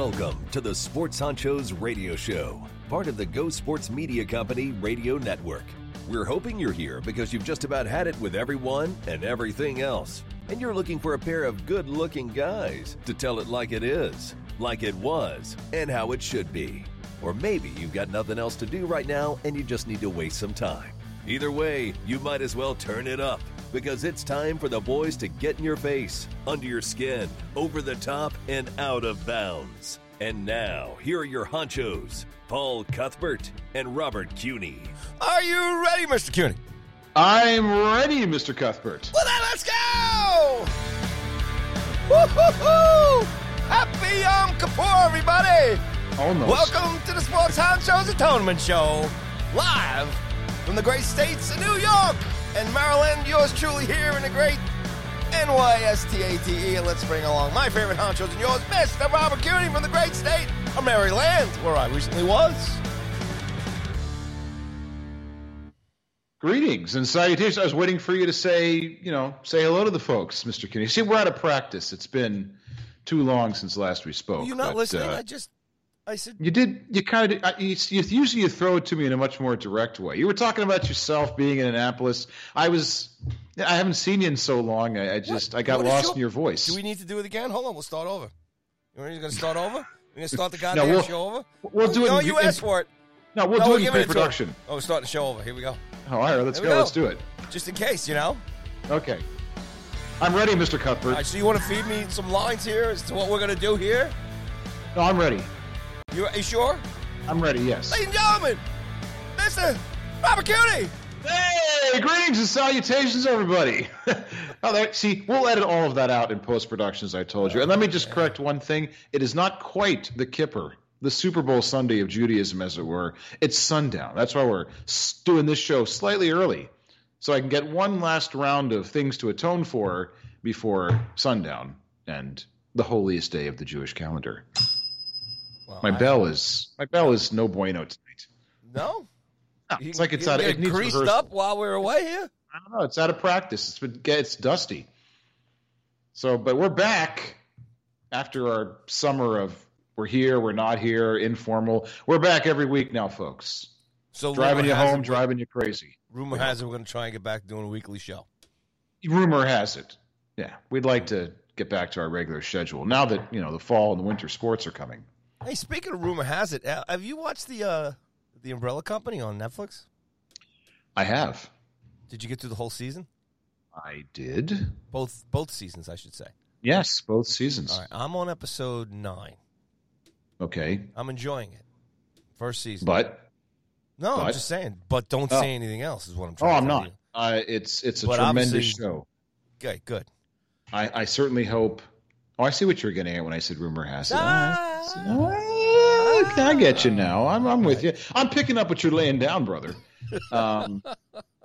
Welcome to the Sports Honchos Radio Show, part of the Go Sports Media Company radio network. We're hoping you're here because you've just about had it with everyone and everything else. And you're looking for a pair of good looking guys to tell it like it is, like it was, and how it should be. Or maybe you've got nothing else to do right now and you just need to waste some time. Either way, you might as well turn it up because it's time for the boys to get in your face, under your skin, over the top, and out of bounds. And now, here are your honchos, Paul Cuthbert and Robert Cuny. Are you ready, Mr. Cuny? I'm ready, Mr. Cuthbert. Well, then let's go! Woo-hoo-hoo! Happy Yom Kippur, everybody! Almost. Welcome to the Sports Honchos Atonement Show, live from the great states of New York and Maryland. Yours truly here in the great NYSTATE. And let's bring along my favorite honchos and yours, Mr. Robert Cuny from the great state of Maryland, where I recently was. Greetings and salutations. I was waiting for you to say, you know, say hello to the folks, Mr. Kinney. See, we're out of practice. It's been too long since last we spoke. You're not but, listening. uh, I just, I said, you did. You kind of. You, you, usually you throw it to me in a much more direct way. You were talking about yourself being in Annapolis. I was. I haven't seen you in so long. I, I just. I got What lost your- in your voice. do we need to do it again? Hold on, we'll start over. You ready? Going to start over? We're going to start the goddamn we'll- show over? we'll do it No, in- you asked for it. no, we'll no, do we're it in giving it to pre-production. Oh, we're starting the show over. Here we go. Oh, all right. Let's go. go. Let's do it. Just in case, you know. Okay. I'm ready, Mr. Cuthbert. All right, so you want to feed me some lines here as to what we're going to do here? No, I'm ready. You, you sure? I'm ready. Yes. Ladies and gentlemen, Mr. Robert Cuny. Hey, greetings and salutations, everybody. oh, there, see, we'll edit all of that out in post production, as I told you. And let me just correct one thing: it is not quite the Kippur, the Super Bowl Sunday of Judaism, as it were. It's sundown. That's why we're doing this show slightly early, so I can get one last round of things to atone for before sundown and the holiest day of the Jewish calendar. Well, My I- bell is my bell is no bueno tonight. No? No, You- it's like it's you out of get it needs greased rehearsal. up while we're away here? I don't know. It's out of practice. It's been it's dusty. So, but we're back after our summer of we're here, we're not here, informal. We're back every week now, folks. So Driving you home, it- driving you crazy. Rumor has it we're going to try and get back doing a weekly show. Rumor has it, yeah, we'd like to get back to our regular schedule now that you know the fall and the winter sports are coming. Hey, speaking of rumor has it, uh, have you watched the uh, the Umbrella Company on Netflix? I have, Did you get through the whole season? I did, Both both seasons, I should say. yes, both seasons. All right, I'm on episode nine. Okay, I'm enjoying it. First season. but no, I'm just saying. But don't Oh. say anything else. Is what I'm trying. oh, trying. I'm not. Uh, it's it's a But tremendous show. Okay, good. I, I certainly hope. Oh, I see what you're getting at when I said rumor has it. Ah. Oh, okay, I get you now. I'm, I'm with you. I'm picking up what you're laying down, brother. Um,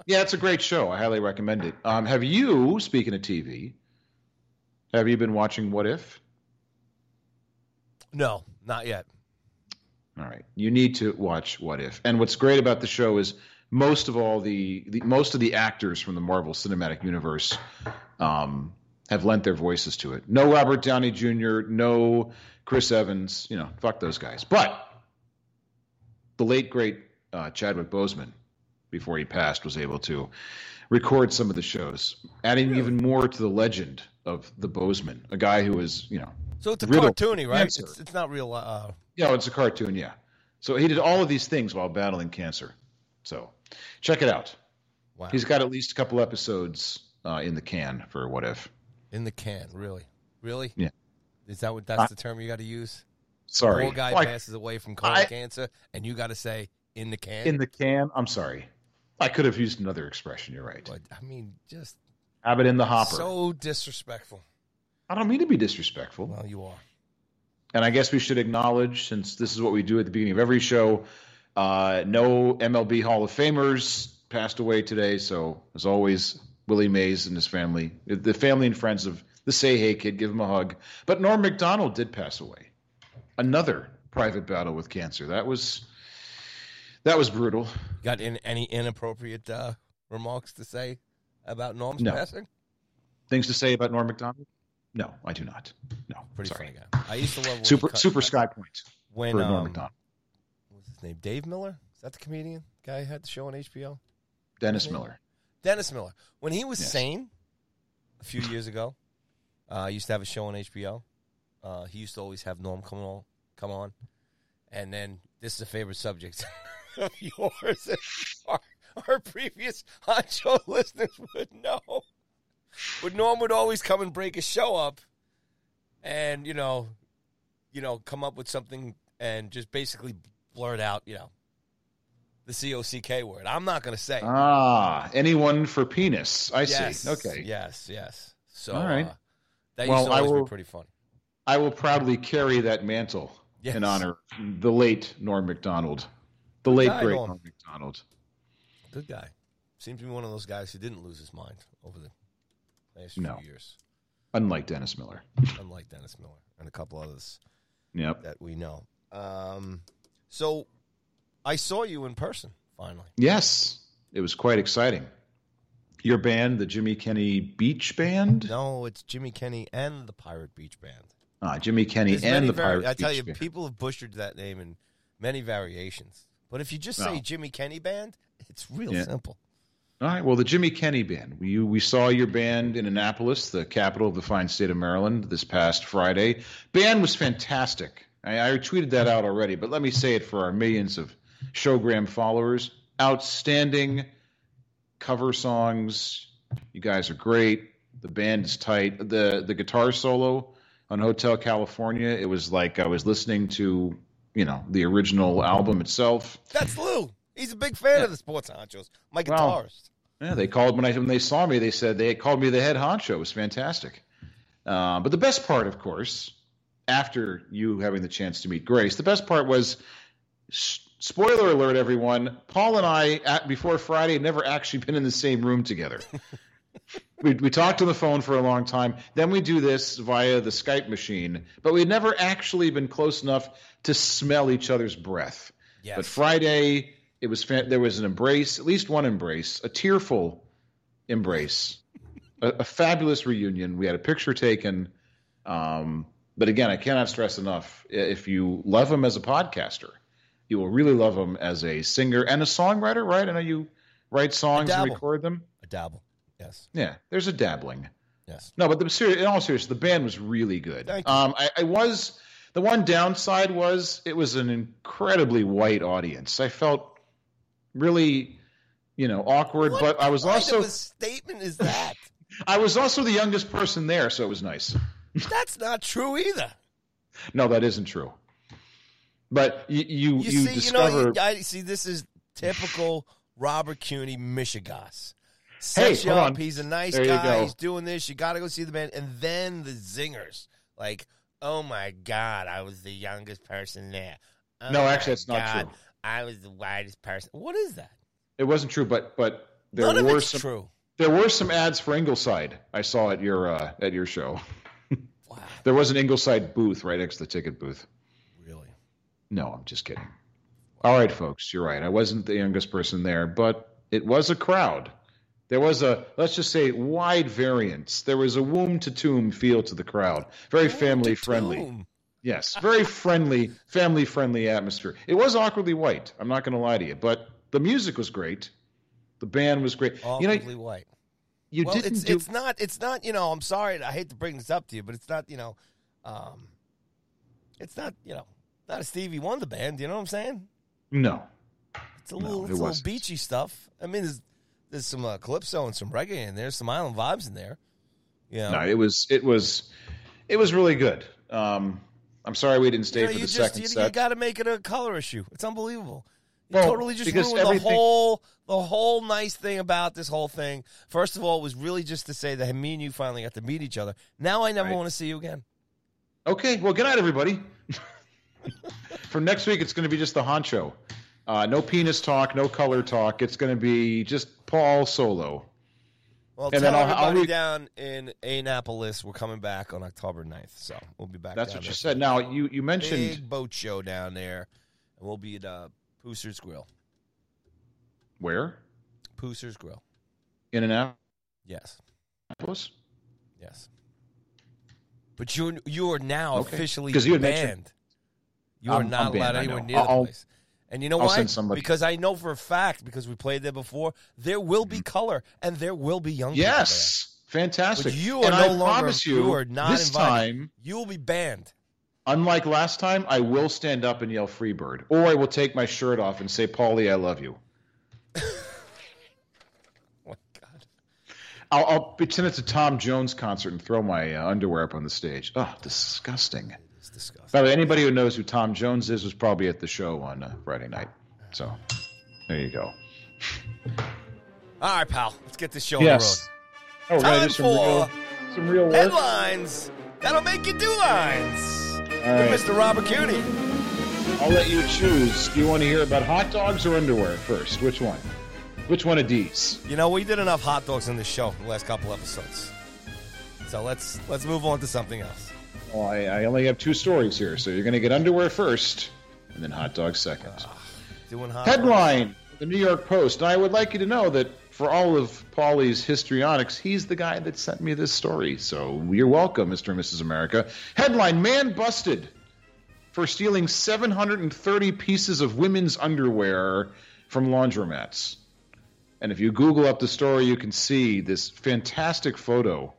yeah, it's a great show. I highly recommend it. Um, have you, speaking of TV, have you been watching What If? No, not yet. All right, you need to watch What If. And what's great about the show is most of all the, the most of the actors from the Marvel Cinematic Universe um, have lent their voices to it. No Robert Downey Jr., no Chris Evans. You know, fuck those guys. But the late great uh, Chadwick Boseman, before he passed, was able to record some of the shows, adding even more to the legend of the Boseman, a guy who was, you know, So it's a cartoony, right? It's, it's not real. Uh, yeah, it's a cartoon, yeah. So he did all of these things while battling cancer. So check it out. wow. He's got at least a couple episodes uh, in the can for What If. In the can. Really, really. Yeah. Is that what? That's the term you got to use. Sorry. old guy Like, passes away from colon I- cancer, and you got to say in the can. in the can. I'm sorry. I could have used another expression. You're right. but I mean, just Have it in the hopper. so disrespectful. I don't mean to be disrespectful. Well, you are. And I guess we should acknowledge, since this is what we do at the beginning of every show, uh, no MLB Hall of Famers passed away today. So, as always, Willie Mays and his family, the family and friends of the Say Hey Kid, give him a hug. But Norm Macdonald did pass away. Another private battle with cancer. That was that was brutal. Got in, any inappropriate uh, remarks to say about Norm's No. passing? Things to say about Norm Macdonald? No, I do not. No, Pretty sorry. funny guy. I used to love Super Super Sky Point when for Norm um, Macdonald. what's his name? Dave Miller. Is that the comedian guy who had the show on HBO? Dennis. Miller. Dennis Miller. When he was sane a few years ago, uh, he used to have a show on HBO. Uh, he used to always have Norm come on, come on, and then this is a favorite subject of yours. Our, our previous hot show listeners would know. But Norm would always come and break a show up, and you know, you know, come up with something and just basically blurt out, you know, the C O C K word. I'm not going to say. it. Ah, anyone for penis. I yes. see. Okay. Yes, yes. So All right. uh, that Well, used to always will- be pretty funny. I will proudly carry that mantle Yes. in honor of the late Norm Macdonald. The late guy, great Norm. Norm Macdonald. Good guy. Seems to be one of those guys who didn't lose his mind over the last few No. years, Unlike Dennis Miller. unlike Dennis Miller and a couple others Yep. that we know. Um, so I saw you in person finally. Yes. It was quite exciting. Your band, the Jimmy Kenny Beach Band? No, it's Jimmy Kenny and the Pirate Beach Band. Ah, Jimmy Kenny There's and the vari- Pirate I tell Beach you, Band. people have butchered that name in many variations. But if you just say No. Jimmy Kenny Band, it's real Yeah. simple. All right. Well, the Jimmy Kenny Band. We we saw your band in Annapolis, the capital of the fine state of Maryland, this past Friday. Band was fantastic. I, I tweeted that out already, but let me say it for our millions of Showgram followers. Outstanding cover songs. You guys are great. The band is tight. The the guitar solo on Hotel California. It was like I was listening to you know the original album itself. That's Lou. He's a big fan of the sports honchos. My Well, guitarist. Yeah, they called when I when they saw me. They said they called me the head honcho. It was fantastic. Uh, but the best part, of course, after you having the chance to meet Grace, the best part was. s- Spoiler alert, everyone! Paul and I, at, before Friday, had never actually been in the same room together. we we talked on the phone for a long time. Then we do this via the Skype machine, but we'd never actually been close enough to smell each other's breath. Yes. But Friday, it was there was an embrace, at least one embrace, a tearful embrace, a, a fabulous reunion. We had a picture taken. Um, but again, I cannot stress enough: if you love him as a podcaster, you will really love him as a singer and a songwriter. Right? I know you write songs and record them. A dabble. Yes. Yeah, there's a dabbling. Yes. No, but the serious, in all seriousness, the band was really good. Um, I, I was the one downside was it was an incredibly white audience. I felt really, you know, awkward. What but I was also of a statement is that? I was also the youngest person there, so it was nice. That's not true either. No, that isn't true. But you you, You, you see, discover you know, I see. This is typical Robert Cuny, mishegas. Hey, you up. on. He's a nice There guy. He's doing this. You got to go see the band, and then the zingers. Like, oh my god, I was the youngest person there. Oh No, actually, that's not God, true. I was the whitest person. What is that? it wasn't true. But but there None were some true. there were some ads for Ingleside. I saw at your uh, at your show. Wow, There was an Ingleside booth right next to the ticket booth. No, I'm just kidding. All right, folks, you're right. I wasn't the youngest person there, but it was a crowd. There was a, let's just say, wide variance. There was a womb to tomb feel to the crowd. Very family friendly. Yes, very friendly, family friendly atmosphere. It was awkwardly white. I'm not going to lie to you, but the music was great. The band was great. you know, Awkwardly white. you well, didn't it's do. it's not it's not you know. I'm sorry. I hate to bring this up to you, but it's not you know. Um, it's not you know not a Stevie Wonder band. You know what I'm saying? no, It's a No, little it it's a little beachy stuff. I mean, there's there's some uh, calypso and some reggae in there, some island vibes in there. You know, no, it was, it was, it was really good. Um, I'm sorry we didn't stay you, know, for the just second you, set. you got to make it a color issue. It's unbelievable. You Well, totally just ruined the whole the whole nice thing about this whole thing. First of all, it was really just to say that me and you finally got to meet each other. Now I never Right. want to see you again. Okay, well, good night, everybody. For next week, it's going to be just the honcho. Uh, no penis talk, no color talk. It's going to be just Paul solo. Well, And tell then I'll- I'll everybody down in Annapolis we're coming back on October 9th. So we'll be back. That's what you said. Now, you, you mentioned. Big boat show down there, and we'll be at uh, Pusser's Grill. Where? Pusser's Grill. In Annapolis? Yes, yes. But you you are now Okay. officially 'Cause you had banned. mentioned- you are I'm- not I'm banned, allowed I anywhere near the I'll- place. And you know I'll why? send somebody- Because I know for a fact because we played there before. There will be color and there will be young. people. Mm-hmm. Yes, fantastic. But you are and no I longer. promise you, are not this invited. time, you will be banned. unlike last time, I will stand up and yell "Freebird," or I will take my shirt off and say, "Paulie, I love you." Oh my God. I'll, I'll pretend it's a Tom Jones concert and throw my uh, underwear up on the stage. Oh, disgusting. It's disgusting. By the way, anybody who knows who Tom Jones is was probably at the show on uh, Friday night. So there you go. All right, pal. Let's get this show Yes. Oh, we're gonna Time do some real, for some real on the road. work. Headlines that'll make you do lines. All right. Mr. Robert Cuny. I'll let you choose. Do you want to hear about hot dogs or underwear first? Which one? Which one of these? You know, we did enough hot dogs in this show the last couple episodes. So let's let's move on to something else. Well, I, I only have two stories here, so you're going to get underwear first, and then hot dogs second. Ah, doing hot Headline: The New York Post. And I would like you to know that for all of Paulie's histrionics, he's the guy that sent me this story. So you're welcome, Mr. and Mrs. America. Headline: Man busted for stealing 730 pieces of women's underwear from laundromats. And if you Google up the story, you can see this fantastic photo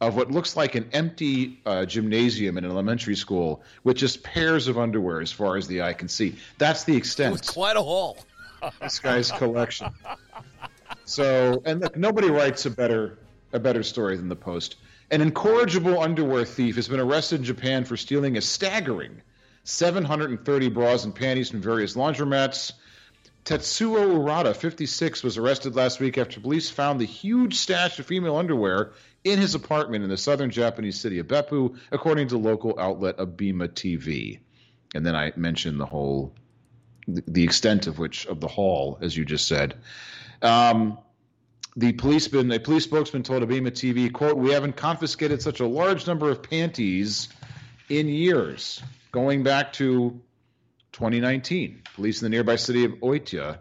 of what looks like an empty uh, gymnasium in an elementary school with just pairs of underwear as far as the eye can see. That's the extent was quite a haul. this guy's collection. So, and look, nobody writes a better a better story than the Post. An incorrigible underwear thief has been arrested in Japan for stealing a staggering 730 bras and panties from various laundromats. Tetsuo Urata, 56, was arrested last week after police found the huge stash of female underwear in his apartment in the southern Japanese city of Beppu, according to local outlet Abema TV. And then I mentioned the whole the extent of which of the haul, as you just said. Um, the policeman, a police spokesman told Abema TV, "quote We haven't confiscated such a large number of panties in years, going back to 2019. Police in the nearby city of Oita."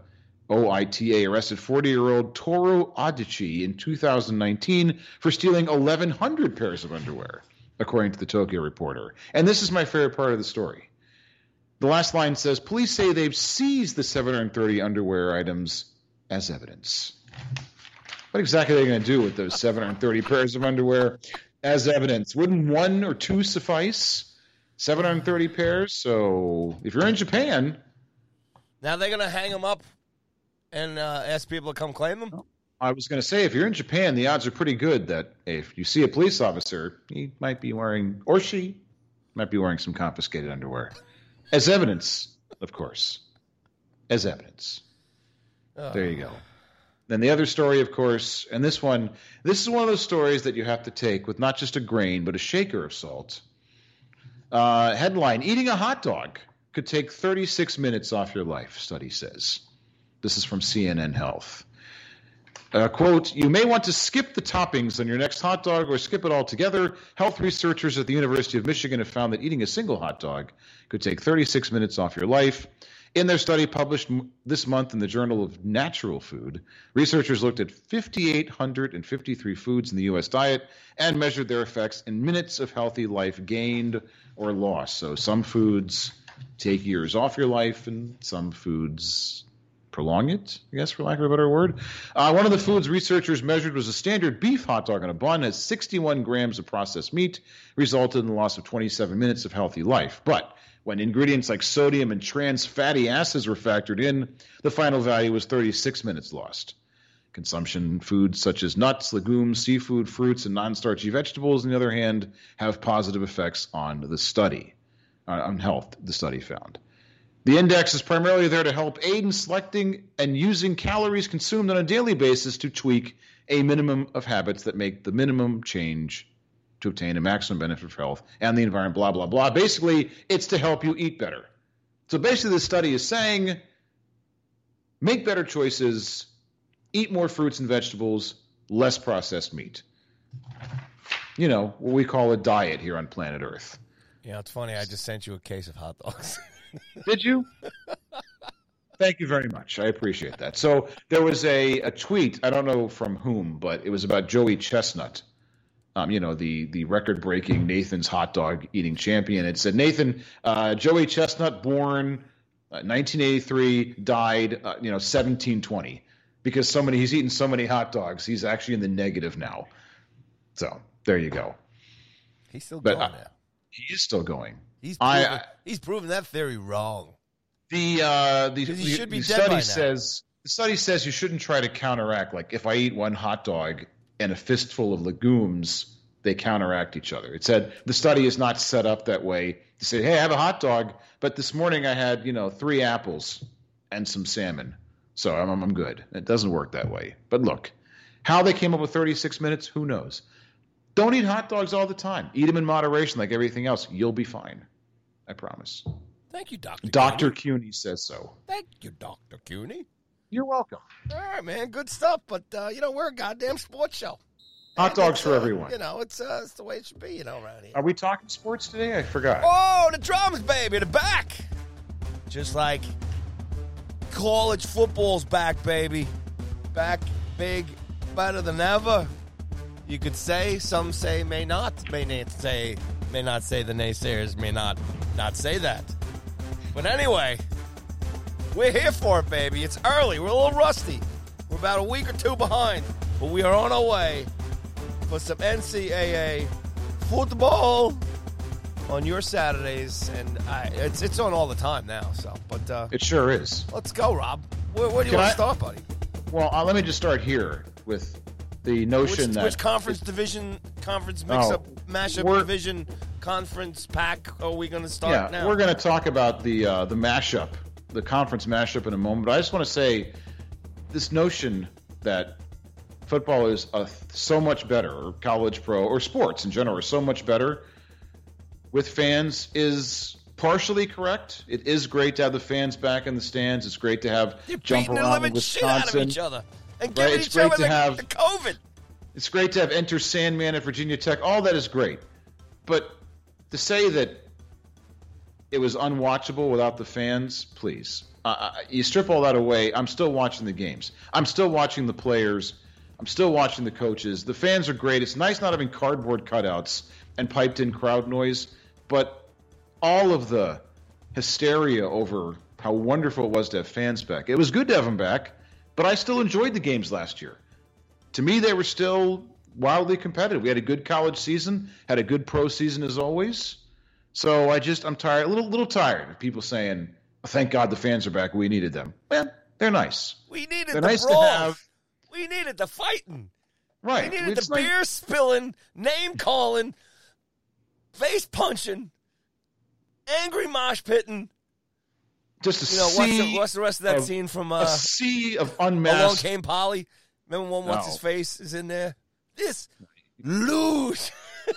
OITA arrested 40 year old Toru Adichie in 2019 for stealing 1,100 pairs of underwear, according to the Tokyo Reporter. And this is my favorite part of the story. The last line says police say they've seized the 730 underwear items as evidence. What exactly are they going to do with those 730 pairs of underwear as evidence? Wouldn't one or two suffice? 730 pairs. So if you're in Japan, Now they're gonna hang them up and uh, ask people to come claim them. I was going to say if you're in Japan, the odds are pretty good that if you see a police officer, he might be wearing, or she might be wearing some confiscated underwear. As evidence, of course. As evidence. There you go. Then the other story, of course, and this one, this is one of those stories that you have to take with not just a grain, but a shaker of salt. Uh, headline Eating a hot dog could take 36 minutes off your life, study says. This is from CNN Health. Uh, quote, you may want to skip the toppings on your next hot dog or skip it altogether. Health researchers at the University of Michigan have found that eating a single hot dog could take 36 minutes off your life. In their study published this month in the Journal of Nature Food, researchers looked at 5,853 foods in the U.S. diet and measured their effects in minutes of healthy life gained or lost. So some foods take years off your life, and some foods prolong it, I guess, for lack of a better word. Uh, one of the foods researchers measured was a standard beef hot dog on a bun, has 61 grams of processed meat, resulted in the loss of 27 minutes of healthy life. But when ingredients like sodium and trans fatty acids were factored in, the final value was 36 minutes lost. Consumption foods such as nuts, legumes, seafood, fruits, and non starchy vegetables, on the other hand, have positive effects on the study, uh, on health, the study found. The index is primarily there to help aid in selecting and using calories consumed on a daily basis to tweak a minimum of habits that make the minimum change to obtain a maximum benefit for health and the environment, blah, blah, blah. Basically, it's to help you eat better. So basically, the study is saying make better choices, eat more fruits and vegetables, less processed meat. You know, what we call a diet here on planet Earth. Know, it's funny. I just sent you a case of hot dogs. Did you? Thank you very much. I appreciate that. So there was a, a tweet, I don't know from whom, but it was about Joey Chestnut. um, you know, the the record breaking Nathan's hot dog eating champion. It said Nathan uh, Joey Chestnut, born uh, 1983, died uh, you know 1720 because so many he's eaten so many hot dogs. He's actually in the negative now. So there you go. He's still But, going uh, now. He is still going. He's proven, I- he's proven that theory wrong. The uh, the, the, should be the dead study says the study says you shouldn't try to counteract. Like if I eat one hot dog and a fistful of legumes, they counteract each other. It said the study is not set up that way. To say, hey, I have a hot dog, but this morning I had you know three apples and some salmon, so I'm I'm good. It doesn't work that way. But look, how they came up with 36 minutes, who knows? Don't eat hot dogs all the time. Eat them in moderation, like everything else. You'll be fine. I promise. Thank you, Doctor. Dr. CUNY says so. Thank you, Doctor Cuny. You're welcome. All right, man, good stuff. But uh, you know, we're a goddamn sports show. Hot And dogs for uh, everyone. You know, it's uh, it's the way it should be. You know, around here. Are we talking sports today? I forgot. Oh, the drums, baby, the back. Just like college football's back, baby. Back big, better than ever. You could say, some say, may not, may not say, may not say. The naysayers may not not say that. But anyway, we're here for it, baby. It's early. We're a little rusty. We're about a week or two behind, but we are on our way for some NCAA football on your Saturdays, and I, it's it's on all the time now. So, but uh, It sure is. let's go, Rob. Where, where do you Can want I- to start, buddy? Well, uh, let me just start here with the notion Which, that which conference division, conference mix-up, mashup we're- division, conference pack are we going to start yeah, now? we're going to talk about the uh, the mashup, the conference mashup in a moment. But I just want to say this notion that football is uh, so much better, or college pro, or sports in general are so much better with fans is partially correct. It is great to have the fans back in the stands. It's great to have They're jump around in shit out of Wisconsin. And Right, giving it's each great other to the, have- the COVID. It's great to have Enter Sandman at Virginia Tech. All that is great. But to say that it was unwatchable without the fans, please. Uh, you strip all that away. I'm still watching the games. I'm still watching the players. I'm still watching the coaches. The fans are great. It's nice not having cardboard cutouts and piped in crowd noise, but all of the hysteria over how wonderful it was to have fans back. It was good to have them back, but I still enjoyed the games last year to me, they were still wildly competitive. We had a good college season, had a good pro season as always. So I just I'm tired, a little little tired of people saying, "Thank God the fans are back. We needed them." Well, they're nice, We needed They're the nice to have. We needed the fighting. right? We needed It's the nice- beer spilling, name calling, face punching, angry mosh pitting. Just a You know what's the, sea, what's the rest of that of- scene from a uh, sea of unmasked? Along. Came Polly? Remember one? What's No. his face is in there? This lose.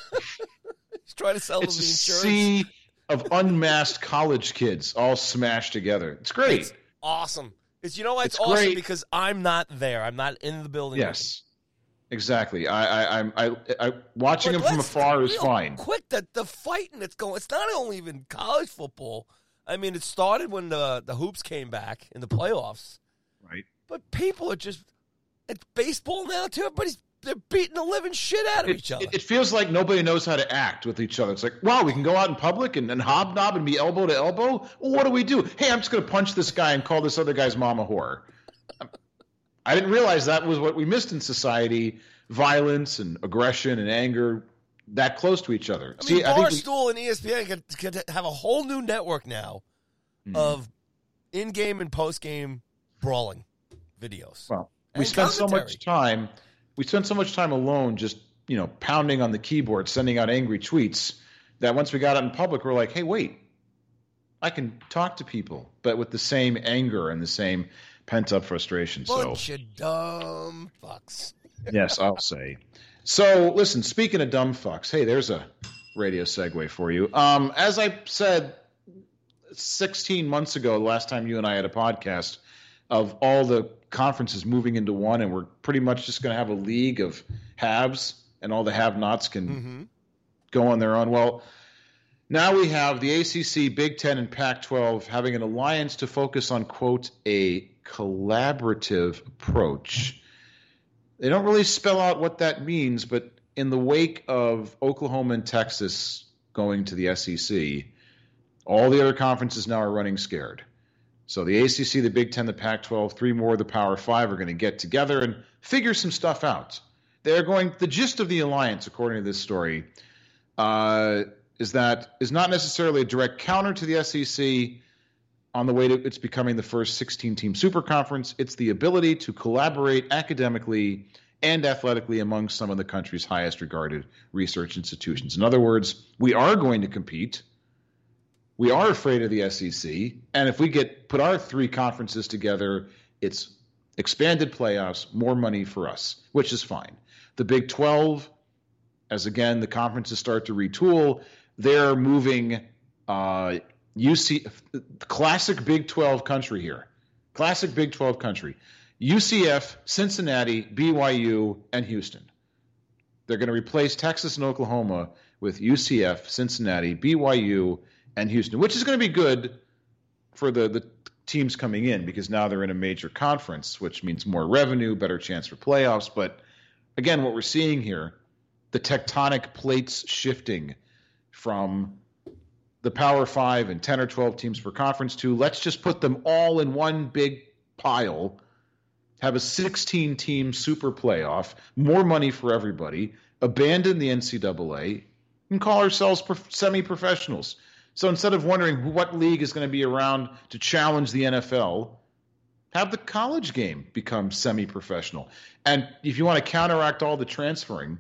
He's trying to sell them It's the a insurance. sea of unmasked college kids all smashed together. It's great. It's awesome. It's you know why it's, It's awesome great. because I'm not there. I'm not in the building. yes, exactly. I, I, I'm, I, I watching But them from afar is fine. Quick, that the fighting that's going. It's not only even college football. I mean, it started when the the hoops came back in the playoffs. Right. But people are just it's baseball now too. Everybody's they're beating the living shit out of it, each other. it- it feels like nobody knows how to act with each other. It's like, wow, we can go out in public and, and hobnob and be elbow to elbow. Well, what do we do? Hey, I'm just going to punch this guy and call this other guy's mom a whore. I didn't realize that was what we missed in society: violence and aggression and anger that close to each other. I mean, See, I think we- Barstool and ESPN could, could have a whole new network now Hmm. of in-game and post-game brawling videos. Well, we spent so much time. We spent so much time alone, just you know, pounding on the keyboard, sending out angry tweets. That once we got out in public, we're like, hey, wait, I can talk to people, but with the same anger and the same pent up frustration. So Bunch of dumb fucks. yes, I'll say. So listen, speaking of dumb fucks, hey, there's a radio segue for you. Um, as I said 16 months ago, the last time you and I had a podcast, of all the conferences moving into one, and we're pretty much just going to have a league of haves, and all the have-nots can Mm-hmm. go on their own. Well, now we have the ACC, Big Ten, and Pac-12 having an alliance to focus on quote a collaborative approach. They don't really spell out what that means, but in the wake of Oklahoma and Texas going to the SEC, all the other conferences now are running scared. So the ACC, the Big Ten, the Pac 12, three more of the Power Five are going to get together and figure some stuff out. They're going, the gist of the alliance, according to this story, uh, is that is not necessarily a direct counter to the SEC on the way to it's becoming the first 16 team super conference. It's the ability to collaborate academically and athletically among some of the country's highest regarded research institutions. In other words, we are going to compete. We are afraid of the SEC, and if we get put our three conferences together, it's expanded playoffs, more money for us, which is fine. The Big 12, as again the conferences start to retool, they're moving uh, UC classic Big 12 country here. Classic Big 12 country. UCF, Cincinnati, BYU, and Houston. They're going to replace Texas and Oklahoma with UCF, Cincinnati, BYU, and Houston, which is going to be good for the, the teams coming in because now they're in a major conference, which means more revenue, better chance for playoffs. But again, what we're seeing here, the tectonic plates shifting from the Power Five and 10 or 12 teams per conference to let's just put them all in one big pile, have a 16 team super playoff, more money for everybody, abandon the NCAA, and call ourselves semi professionals. So instead of wondering what league is going to be around to challenge the NFL, have the college game become semi professional. And if you want to counteract all the transferring,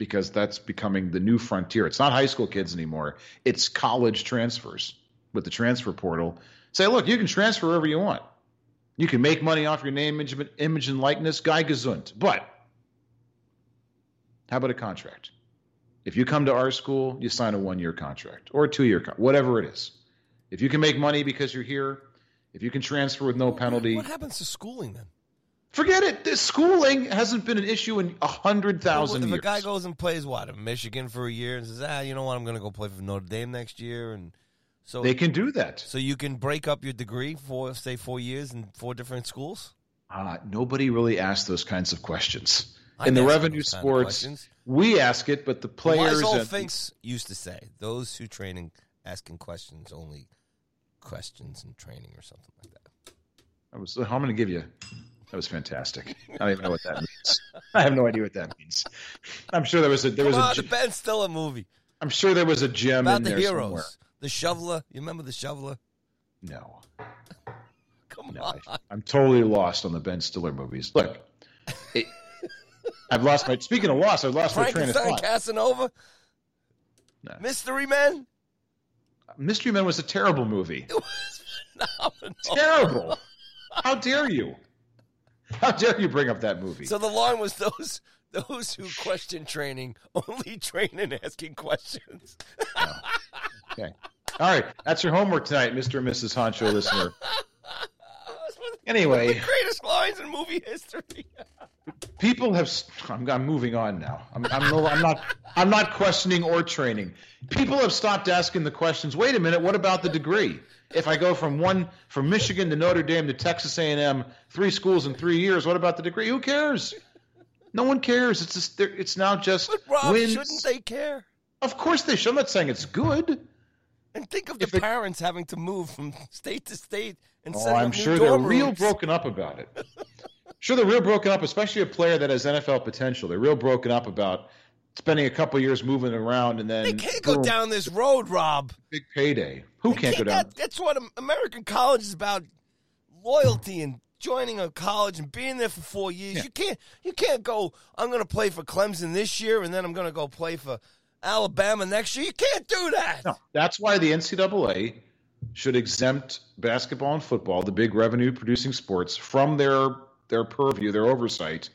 because that's becoming the new frontier. It's not high school kids anymore. It's college transfers with the transfer portal. Say, look, you can transfer wherever you want. You can make money off your name, image, image and likeness, guy gesund. But how about a contract? If you come to our school, you sign a one year contract or a two year contract, whatever it is. If you can make money because you're here, if you can transfer with no penalty. What happens to schooling then? Forget it. This schooling hasn't been an issue in a hundred thousand years. If a guy goes and plays what in Michigan for a year and says, "Ah, you know what? I'm going to go play for Notre Dame next year," and so they can do that. So you can break up your degree for say four years in four different schools. Uh, nobody really asks those kinds of questions in the revenue sports. We ask it, but the players. Old Sphinx used to say, "Those who train training asking questions only questions in training or something like that." I was. I'm going to give you that was fantastic. I don't even know what that means. I have no idea what that means. I'm sure there was a there Come was on, a the Ben Stiller movie I'm sure there was a gem about in the there heroes, somewhere. the shoveler. You remember the shoveler? No, Come no, on. I, I'm totally lost on the Ben Stiller movies. Look, it, I've lost my. Speaking of lost, I've lost my train of Frankenstein, thought. Casanova, No. Mystery Men. Mystery Men was a terrible movie. It was phenomenal. Terrible. How dare you? How dare you bring up that movie? So the line was those those who question training only train in asking questions. Oh, okay. All right. That's your homework tonight, Mr. and Mrs. Honcho listener. Anyway. the greatest lines in movie history. people have I'm, I'm moving on now I'm, I'm, no, I'm not i'm not questioning or training people have stopped asking the questions wait a minute what about the degree if i go from one from michigan to notre dame to texas a&m three schools in three years what about the degree? Who cares? No one cares. It's just it's now just But Rob, wins. shouldn't they care? of course they should. I'm not saying it's good. And think of the it- parents having to move from state to state and oh i'm sure they're dorm real broken up about it. Sure they're real broken up especially a player that has nfl potential. They're real broken up about spending a couple years moving around and then They can't go boom, down this road, Rob. big payday. Who They can't go down? that- that's what American college is about: loyalty and joining a college and being there for four years. Yeah. You can't. You can't go. I'm going to play for Clemson this year, and then I'm going to go play for Alabama next year. You can't do that. No, that's why the NCAA should exempt basketball and football, the big revenue producing sports, from their their purview, their oversight,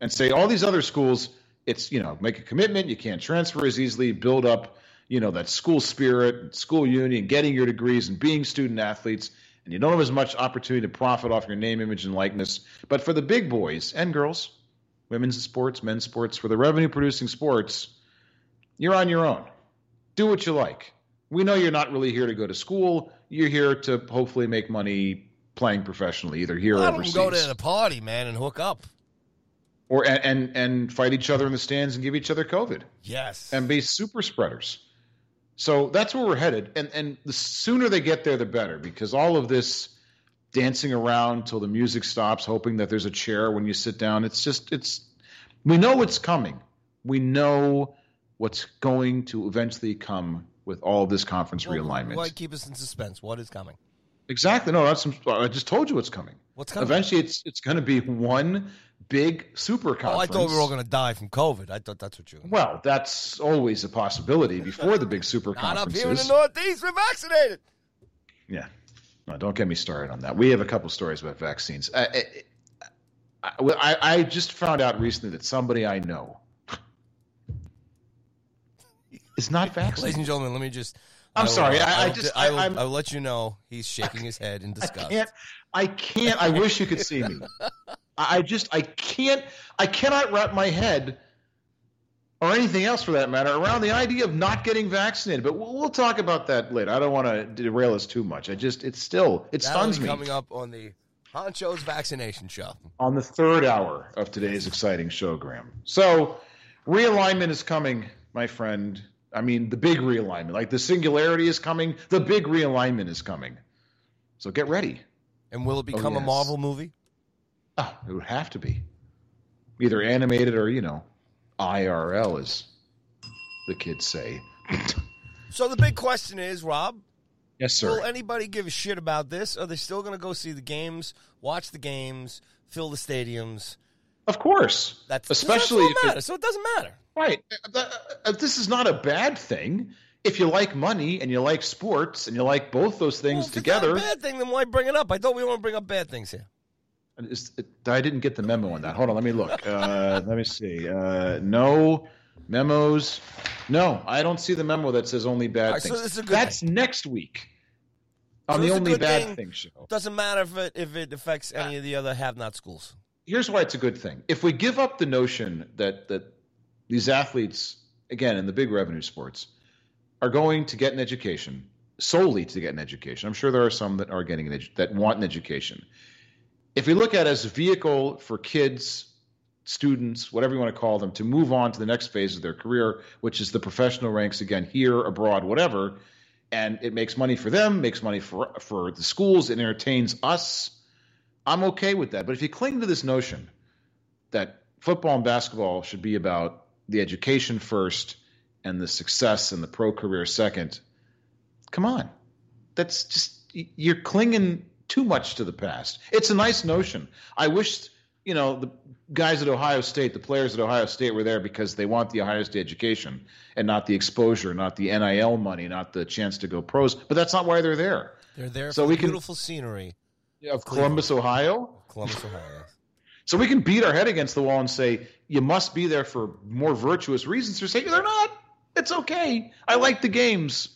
and say all these other schools, it's you know make a commitment, you can't transfer as easily, build up you know that school spirit, school union, getting your degrees and being student athletes, and you don't have as much opportunity to profit off your name, image, and likeness. But for the big boys and girls, women's sports, men's sports, for the revenue producing sports, you're on your own. Do what you like. We know you're not really here to go to school. You're here to hopefully make money playing professionally, either here or overseas. go to the party, man, and hook up. Or and, and fight each other in the stands and give each other COVID Yes. and be super spreaders. So that's where we're headed, and and the sooner they get there, the better, because all of this dancing around till the music stops, hoping that there's a chair when you sit down. It's just it's we know it's coming. We know what's going to eventually come with all of this conference Well, realignment. Why keep us in suspense? What is coming? Exactly. No, that's I just told you what's coming. What's coming? Eventually, it's it's going to be one big super conference. Oh, I thought we were all going to die from COVID. I thought that's what you. Well, that's always a possibility before the big super Not up conferences. here in the Northeast. We're vaccinated. Yeah. No, don't get me started on that. We have a couple stories about vaccines. I, I, I, I just found out recently that somebody I know is not vaccinated. Ladies and gentlemen, let me just. I'm will, sorry, uh, I- I just- I I- will, I will let you know he's shaking his head in I disgust. can't. I can't. I wish you could see me. I just. I can't. I cannot wrap my head, or anything else for that matter, around the idea of not getting vaccinated. But we'll, we'll talk about that later. I don't want to derail us too much. I just. It's still. It That'll stuns me. coming up on the Honcho's vaccination show. on the third hour of today's exciting show, Graham. So, realignment is coming, my friend. I mean, the big realignment. Like the singularity is coming, the big realignment is coming. So get ready. And will it become oh, a yes. Marvel movie? Oh, it would have to be either animated or, you know, IRL, as the kids say. So the big question is, Rob, Yes, sir. will anybody give a shit about this? Are they still going to go see the games, watch the games, fill the stadiums? Of course. That's Especially that's if it- So it doesn't matter. Right. Uh, uh, This is not a bad thing. If you like money and you like sports and you like both those things Well, if together. It's not a bad thing, then why bring it up? I thought we want to bring up bad things here. Is- I didn't get the memo on that. Hold on, let me look. Uh, let me see. Uh, no memos. No, I don't see the memo that says only bad right, so things. this is a good That's next week on So the only bad thing. thing show. Doesn't matter if it if it affects any of the other have-not schools. Here's why it's a good thing. If we give up the notion that that these athletes, again, in the big revenue sports, are going to get an education solely to get an education. I'm sure there are some that are getting an edu- that want an education. If we look at it as a vehicle for kids, students, whatever you want to call them, to move on to the next phase of their career, which is the professional ranks again here, abroad, whatever, and it makes money for them, makes money for for the schools, it entertains us. I'm okay with that. But if you cling to this notion that football and basketball should be about the education first and the success and the pro career second, come on. That's just you're clinging too much to the past. It's a nice notion. I wish you know the guys at Ohio State, the players at Ohio State were there because they want the Ohio State education and not the exposure, not the NIL money, not the chance to go pros. But that's not why they're there. They're there So for we the can- beautiful scenery Of Columbus, Ohio. Columbus, Ohio. So we can beat our head against the wall and say you must be there for more virtuous reasons. They're saying they're not. It's okay. I like the games.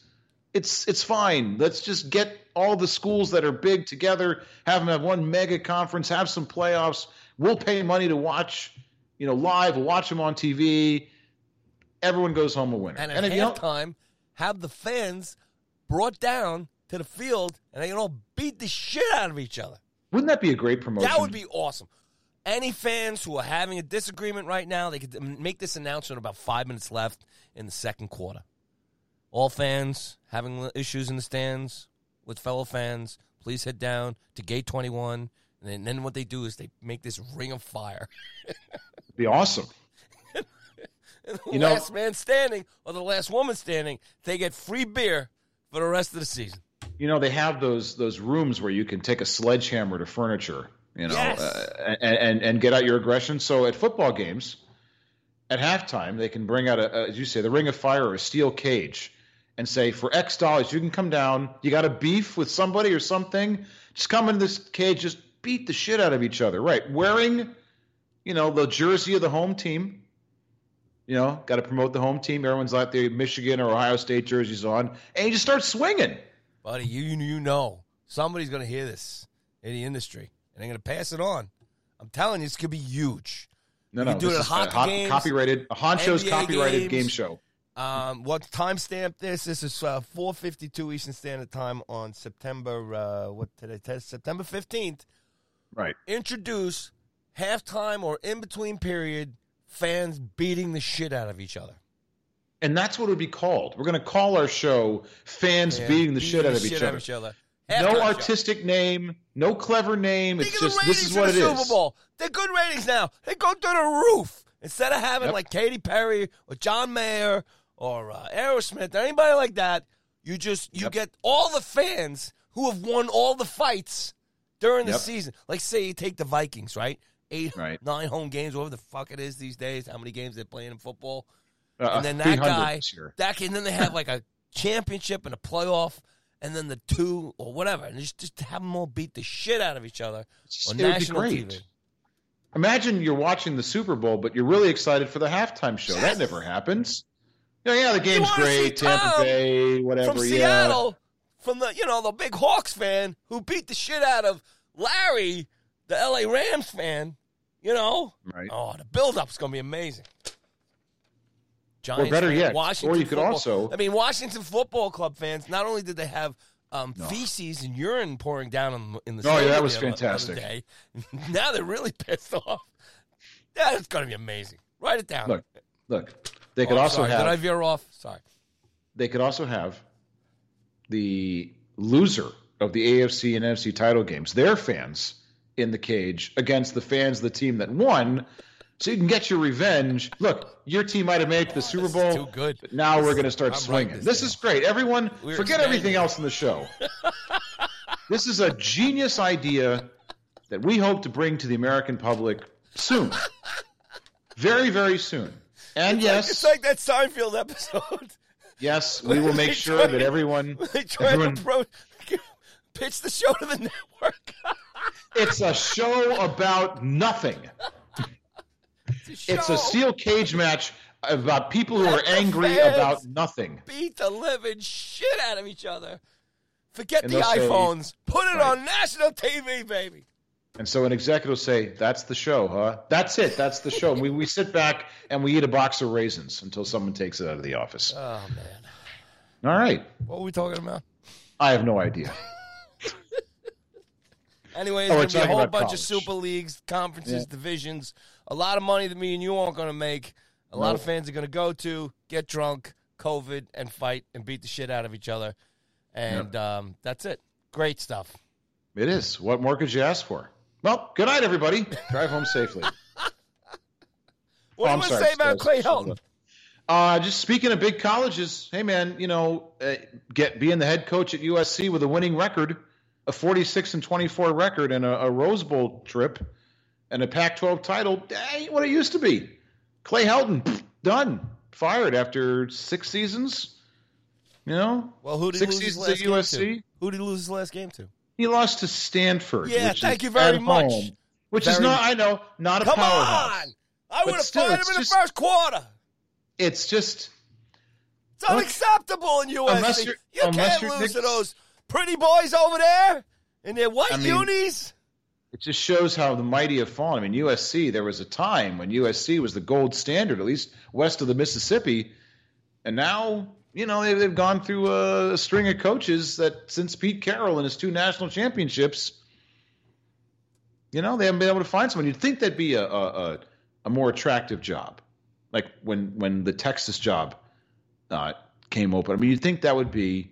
It's it's fine. Let's just get all the schools that are big together, have them have one mega conference, have some playoffs. We'll pay money to watch, you know, live. We'll watch them on TV. Everyone goes home a winner. And at if you halftime, have the fans brought down to the field and they can all beat the shit out of each other. wouldn't that be a great promotion? That would be awesome. Any fans who are having a disagreement right now, they could make this announcement about five minutes left in the second quarter. All fans having issues in the stands with fellow fans, please head down to gate 21. And then, then what they do is they make this ring of fire. It'd be awesome. And the You know- last man standing or the last woman standing, they get free beer for the rest of the season. you know they have those those rooms where you can take a sledgehammer to furniture you know Yes. uh, and, and and get out your aggression so at football games at halftime they can bring out a, a as you say the ring of fire or a steel cage and say for x dollars you can come down you got a beef with somebody or something just come into this cage just beat the shit out of each other right wearing you know the jersey of the home team you know got to promote the home team everyone's out there michigan or ohio state jerseys on and you just start swinging Buddy, you you know somebody's going to hear this in the industry and they're going to pass it on. I'm telling you, this could be huge. No, You no, do it at hockey games, copyrighted. A Honcho's NBA copyrighted games. game show. Um, what timestamp this? This is uh, 4:52 Eastern Standard Time on September uh, what today? Te- September 15th. Right. Introduce halftime or in between period, fans beating the shit out of each other. And that's what it would be called. We're going to call our show "Fans Beating the Shit Out of Each shit Other." each other. No Halftime show. artistic name, no clever name. Think It's just this is what it the is. Super Bowl. They're good ratings now. They go through the roof. Instead of having Yep. like Katy Perry or John Mayer or uh, Aerosmith or anybody like that, you just you Yep. get all the fans who have won all the fights during the Yep. season. Like say you take the Vikings, right? Eight, Right. nine home games, whatever the fuck it is these days. How many games they're playing in football? Uh, and then that guy, that and then they have like a championship and a playoff, and then the two or whatever, and just just have them all beat the shit out of each other It's- on it would be national. TV. Imagine you're watching the Super Bowl, but you're really excited for the halftime show. Yes. That never happens. Yeah, yeah, the game's great. Tampa Tom Bay, whatever. from yeah. Seattle, from the you know the big Hawks fan who beat the shit out of Larry, the LA Rams fan. You know, Right. oh, the build-up's gonna be amazing. Giants better fan, yet, Washington or you could football- also- I mean, Washington Football Club fans. Not only did they have um, No. feces and urine pouring down in, in the Oh, yeah, that was fantastic. day, now they're really pissed off. That's gonna be amazing. Write it down. Look, look. They Oh, could I'm also sorry. Did I have. veer off? Sorry. They could also have the loser of the AFC and NFC title games, their fans in the cage against the fans of the team that won, so you can get your revenge. Look, your team might have made it to the oh, Super this is Bowl. too good. But now we're going to start I'm swinging. This, this is great. Everyone, We're forget expanding. everything else in the show. this is a genius idea that we hope to bring to the American public soon. Very, very soon. And It's yes, like, it's like that Seinfeld episode. yes, we will make sure that everyone, they try everyone to pro- pitch the show to the network. it's a show about nothing. it's a, It's a steel cage match about people who are Let the angry about nothing. beat the living shit out of each other. Forget And the they'll say- iPhones. Put it Right. on national TV, baby. And so an executive will say, "That's the show, huh? That's it. That's the show." we we sit back and we eat a box of raisins until someone takes it out of the office. Oh man, All right. what were we talking about? I have no idea. Anyways, Oh, we're there'll be a whole bunch college. of super leagues, conferences, Yeah. divisions. A lot of money that me and you aren't going to make. A lot of fans are going to go to get drunk, COVID, and fight and beat the shit out of each other. And um, that's it. Great stuff. It is. What more could you ask for? Well, good night, everybody. Drive home safely. What Oh, do you sorry, say about Clay Helton? Uh, just speaking of big colleges, hey man, you know, uh, get being the head coach at USC with a winning record, a 46 and 24 record, and a, a Rose Bowl trip, and a Pac-12 title. That ain't what it used to be. Clay Helton done, fired after six seasons. You know, Well, who did Six he lose his last at game USC? to? Who did he lose his last game to? He lost to Stanford. Yeah, which thank is you very much. home, which is not, I know, not a Come powerhouse. on! I would have fired him in the first quarter. It's just It's unacceptable in USC. Unless you're- you unless can't lose to those pretty boys over there in their white I mean- unis. It just shows how the mighty have fallen. I mean, USC, there was a time when USC was the gold standard, at least west of the Mississippi. And now, you know, they've, they've gone through a, string of coaches that since Pete Carroll and his two national championships, you know, they haven't been able to find someone. You'd think that'd be a, a, a, a more attractive job. Like when, when the Texas job uh, came open. I mean, you'd think that would be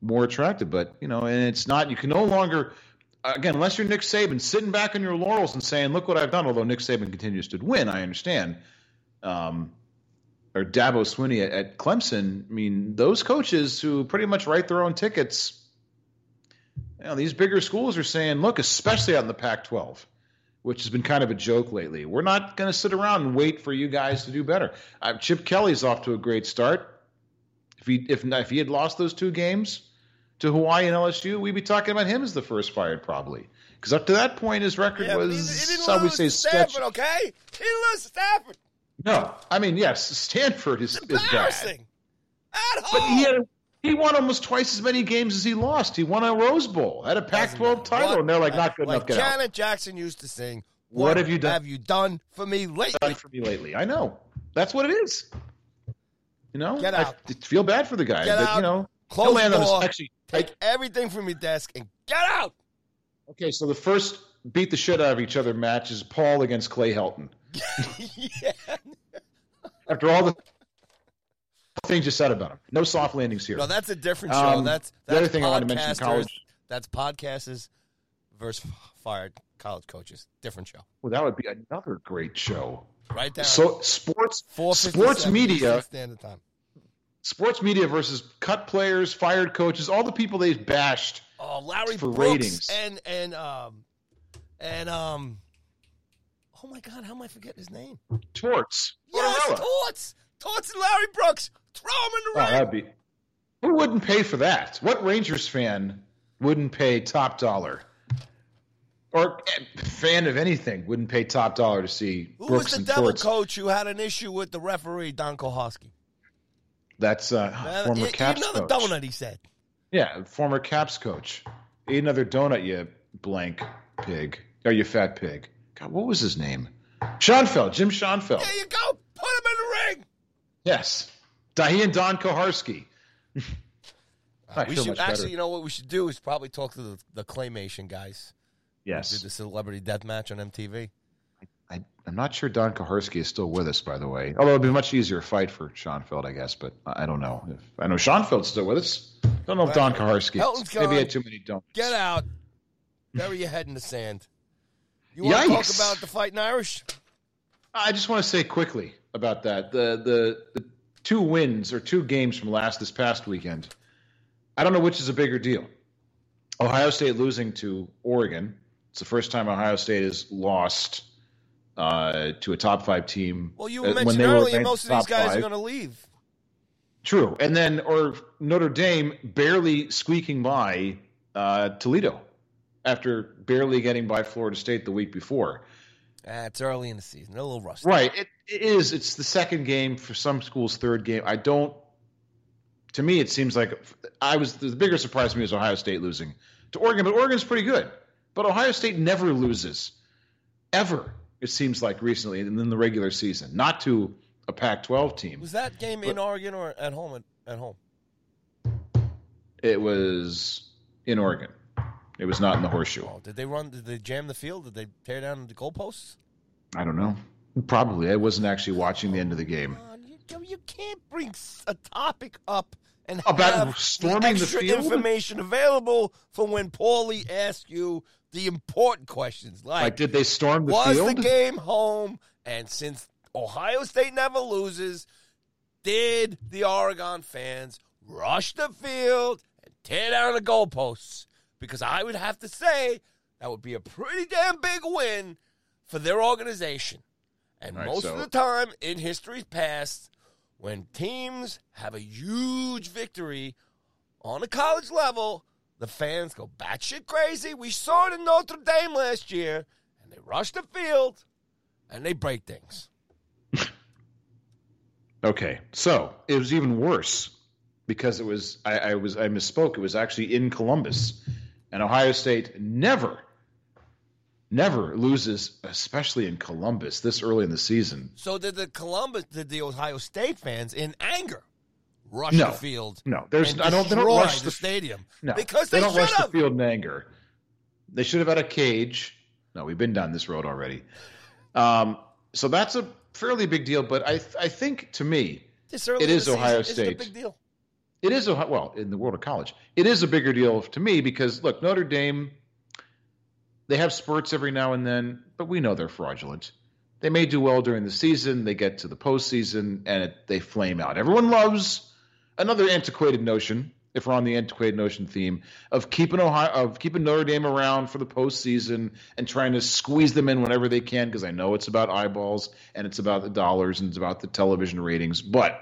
more attractive, but, you know, and it's not. You can no longer again, unless you're Nick Saban sitting back on your laurels and saying, "Look what I've done," although Nick Saban continues to win, I understand. Um, or Dabo Swinney at, at Clemson. I mean, those coaches who pretty much write their own tickets. You know, these bigger schools are saying, "Look, especially out in the Pac-12." Which has been kind of a joke lately. We're not going to sit around and wait for you guys to do better. Uh, Chip Kelly's off to a great start. If he if if he had lost those two games, to Hawaii and LSU, we'd be talking about him as the first fired, probably. Because up to that point, his record Yeah, but he, was, he didn't how we say, to sketchy. Okay? He to Stanford. No, I mean, yes, Stanford is, is bad. Embarrassing. At But home. he had, he won almost twice as many games as he lost. He won a Rose Bowl, had a Pac-12 title, What- and they're like, not good like enough. Get Janet out. Jackson used to sing. What have you done- Have you done for me lately? Done for me lately. I know. That's what it is. You know, Get I out. f- feel bad for the guy, Get but out. you know, Close the door. actually. Take everything from your desk and get out. Okay, so the first beat the shit out of each other match is Paul against Clay Helton. Yeah. After all the things you said about him, no soft landings here. No, that's a different show. Um, that's, the other thing I wanted to mention, college- That's podcasters versus fired college coaches. Different show. well, that would be another great show. Right down. So sports, sports media, standard time. sports media versus cut players, fired coaches, all the people they bashed. Oh, Larry For Brooks ratings. and and um and um. Oh my God! How am I forgetting his name? Torts. Yes, Tortorella. Torts, Torts and Larry Brooks. Throw him in Oh, the ring. that'd be. Who wouldn't pay for that? What Rangers fan wouldn't pay top dollar? Or eh, fan of anything wouldn't pay top dollar to see Who Brooks was the and devil Torts? coach who had an issue with the referee Don Koharski? That's uh, Uh, former eat- Caps another coach. donut, he said. Yeah, former Caps coach. Eat another donut, you blank pig. Or you fat pig. God, what was his name? Schoenfeld, Jim Schoenfeld. There you go. Put him in the ring. Yes. He and Don Koharski. I we should much better. actually, you know what we should do is probably talk to the, the claymation guys. who Did yes. the celebrity death match on MTV. I, I'm not sure Don Koharski is still with us, by the way. Although it'd be a much easier fight for Schoenfeld, I guess. But I I don't know. If, I know Schoenfeld's still with us. Don't know if Don Koharski Maybe he had too many donuts. Get out. Bury your head in the sand. You want to talk about the fighting Irish? I just want to say quickly about that. The, the the two wins or two games from last this past weekend. I don't know which is a bigger deal. Ohio State losing to Oregon. It's the first time Ohio State has lost uh, to a top five team. Well, you uh, when mentioned they were earlier ranked most of these guys five. are going to leave. True, and then or Notre Dame barely squeaking by uh, Toledo after barely getting by Florida State the week before. Ah, it's early in the season. They're a little rusty. Right, it, it is. It's the second game for some schools, third game. I don't. To me, it seems like I was the bigger surprise to me was Ohio State losing to Oregon, but Oregon's pretty good. But Ohio State never loses, ever. It seems like recently in the regular season, not to a Pac-12 team. Was that game in Oregon or at home? At, at home. It was in Oregon. It was not in the horseshoe. Oh, did they run? Did they jam the field? Did they tear down the goalposts? I don't know. Probably. I wasn't actually watching the end of the game. You, you can't bring a topic up and About have storming the extra field? information available for when Paulie asks you the important questions. Like, Like, did they storm the was field? the game home? And since Ohio State never loses, did the Oregon fans rush the field and tear down the goalposts? Because I would have to say that would be a pretty damn big win for their organization. And Right, most so- of the time in history's past, when teams have a huge victory on a college level, the fans go batshit crazy. We saw it in Notre Dame last year, and they rush the field and they break things. Okay, so it was even worse because it was I, I was I misspoke. It was actually in Columbus, and Ohio State never, never loses, especially in Columbus this early in the season. So did the Columbus, did the Ohio State fans in anger rush No. the field? No, there's I don't they don't rush the, the stadium no because they, they, don't rush the field in anger. They should have had a cage. No, we've been down this road already. Um, so that's a fairly big deal, but I I think to me It season Ohio isn't State. a big deal. It is a well in the world of college. It is a bigger deal to me because look, Notre Dame, they have spurts every now and then, but we know they're fraudulent. They may do well during the season. They get to the postseason and it, they flame out. Everyone loves another antiquated notion. If we're on the antiquated notion theme of keeping Ohio, of keeping Notre Dame around for the postseason and trying to squeeze them in whenever they can, because I know it's about eyeballs and it's about the dollars and it's about the television ratings, but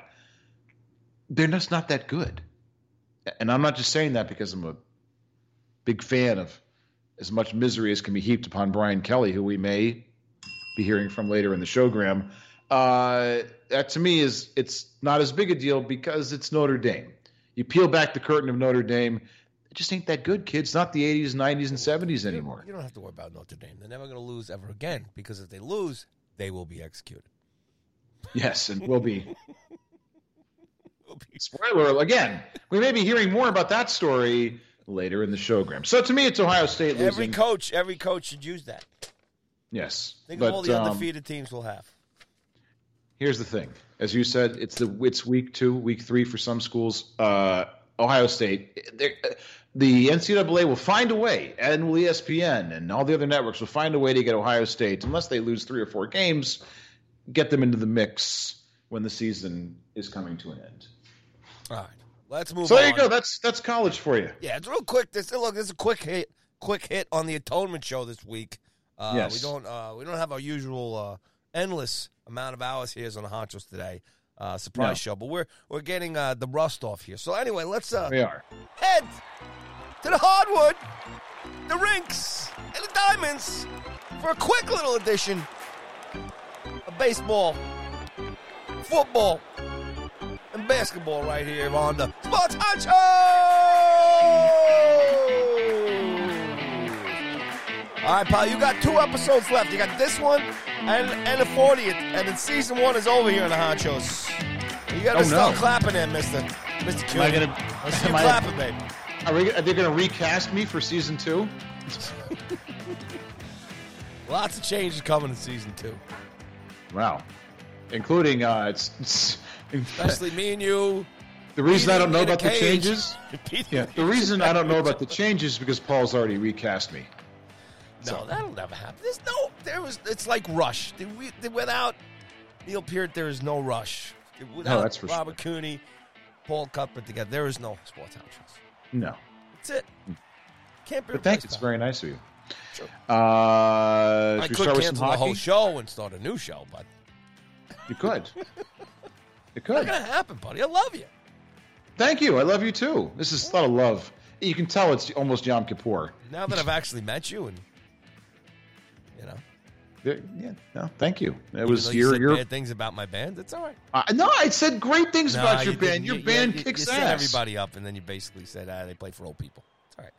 they're just not that good. And I'm not just saying that because I'm a big fan of as much misery as can be heaped upon Brian Kelly, who we may be hearing from later in the showgram. Uh, that to me is it's not as big a deal because it's Notre Dame. You peel back the curtain of Notre Dame, it just ain't that good, kids. Not the 80s, 90s, and 70s anymore. You don't have to worry about Notre Dame. They're never going to lose ever again because if they lose, they will be executed. Yes, and we'll be. Spoiler again. We may be hearing more about that story later in the showgram. So to me, it's Ohio State losing. Every coach, every coach should use that. yes, Think but of all the um, undefeated teams we'll have. here's the thing: as you said, it's the it's week two, week three for some schools. Uh, Ohio State, the NCAA will find a way, and will ESPN and all the other networks will find a way to get Ohio State, unless they lose three or four games, get them into the mix when the season is coming to an end. All right, let's move. So there on. you go. That's that's college for you. Yeah, it's real quick. This look, this is a quick hit, quick hit on the Atonement Show this week. Uh, Yes. we don't uh, we don't have our usual uh, endless amount of hours here on the Honchos today. Uh, surprise No. show, but we're we're getting uh, the rust off here. So anyway, let's uh, We are. head to the hardwood, the rinks, and the diamonds for a quick little edition of baseball, football, and basketball right here on the Sports Honcho! All right, pal, you got two episodes left. You got this one and and the 40th, and then season one is over here in the Honchos. You gotta Oh, start no. clapping there, Mister Mister Am I gonna? Let's see you clapping, baby. Are, we, are they going to recast me for season two? Lots of changes coming in season two. Wow, including uh, it's, it's Especially me and you. the reason I don't know about the changes. Yeah, the reason I don't know about the changes is because Paul's already recast me. No, that'll never happen. There's no. There was. It's like Rush. We, without Neil Peart, there is no Rush. Without that's for sure. Cuny, Paul Cuthbert together, there is no sports house. No, That's it. Can't be but thanks. It's very nice of you. Sure. Uh, I could start with some cancel the whole show and start a new show, but You could. Not could. gonna happen, buddy. I love you. Thank you. I love you too. This is a lot of love. You can tell it's almost Yom Kippur. Now that I've actually met you, and you know, There- Yeah, no, thank you. It even was though you your said your. bad things about my band. It's all right. Uh, no, I said great things Nah, about your you band. Your You- band kicks you set ass. everybody up, and then you basically said, "Ah, they play for old people." It's all right.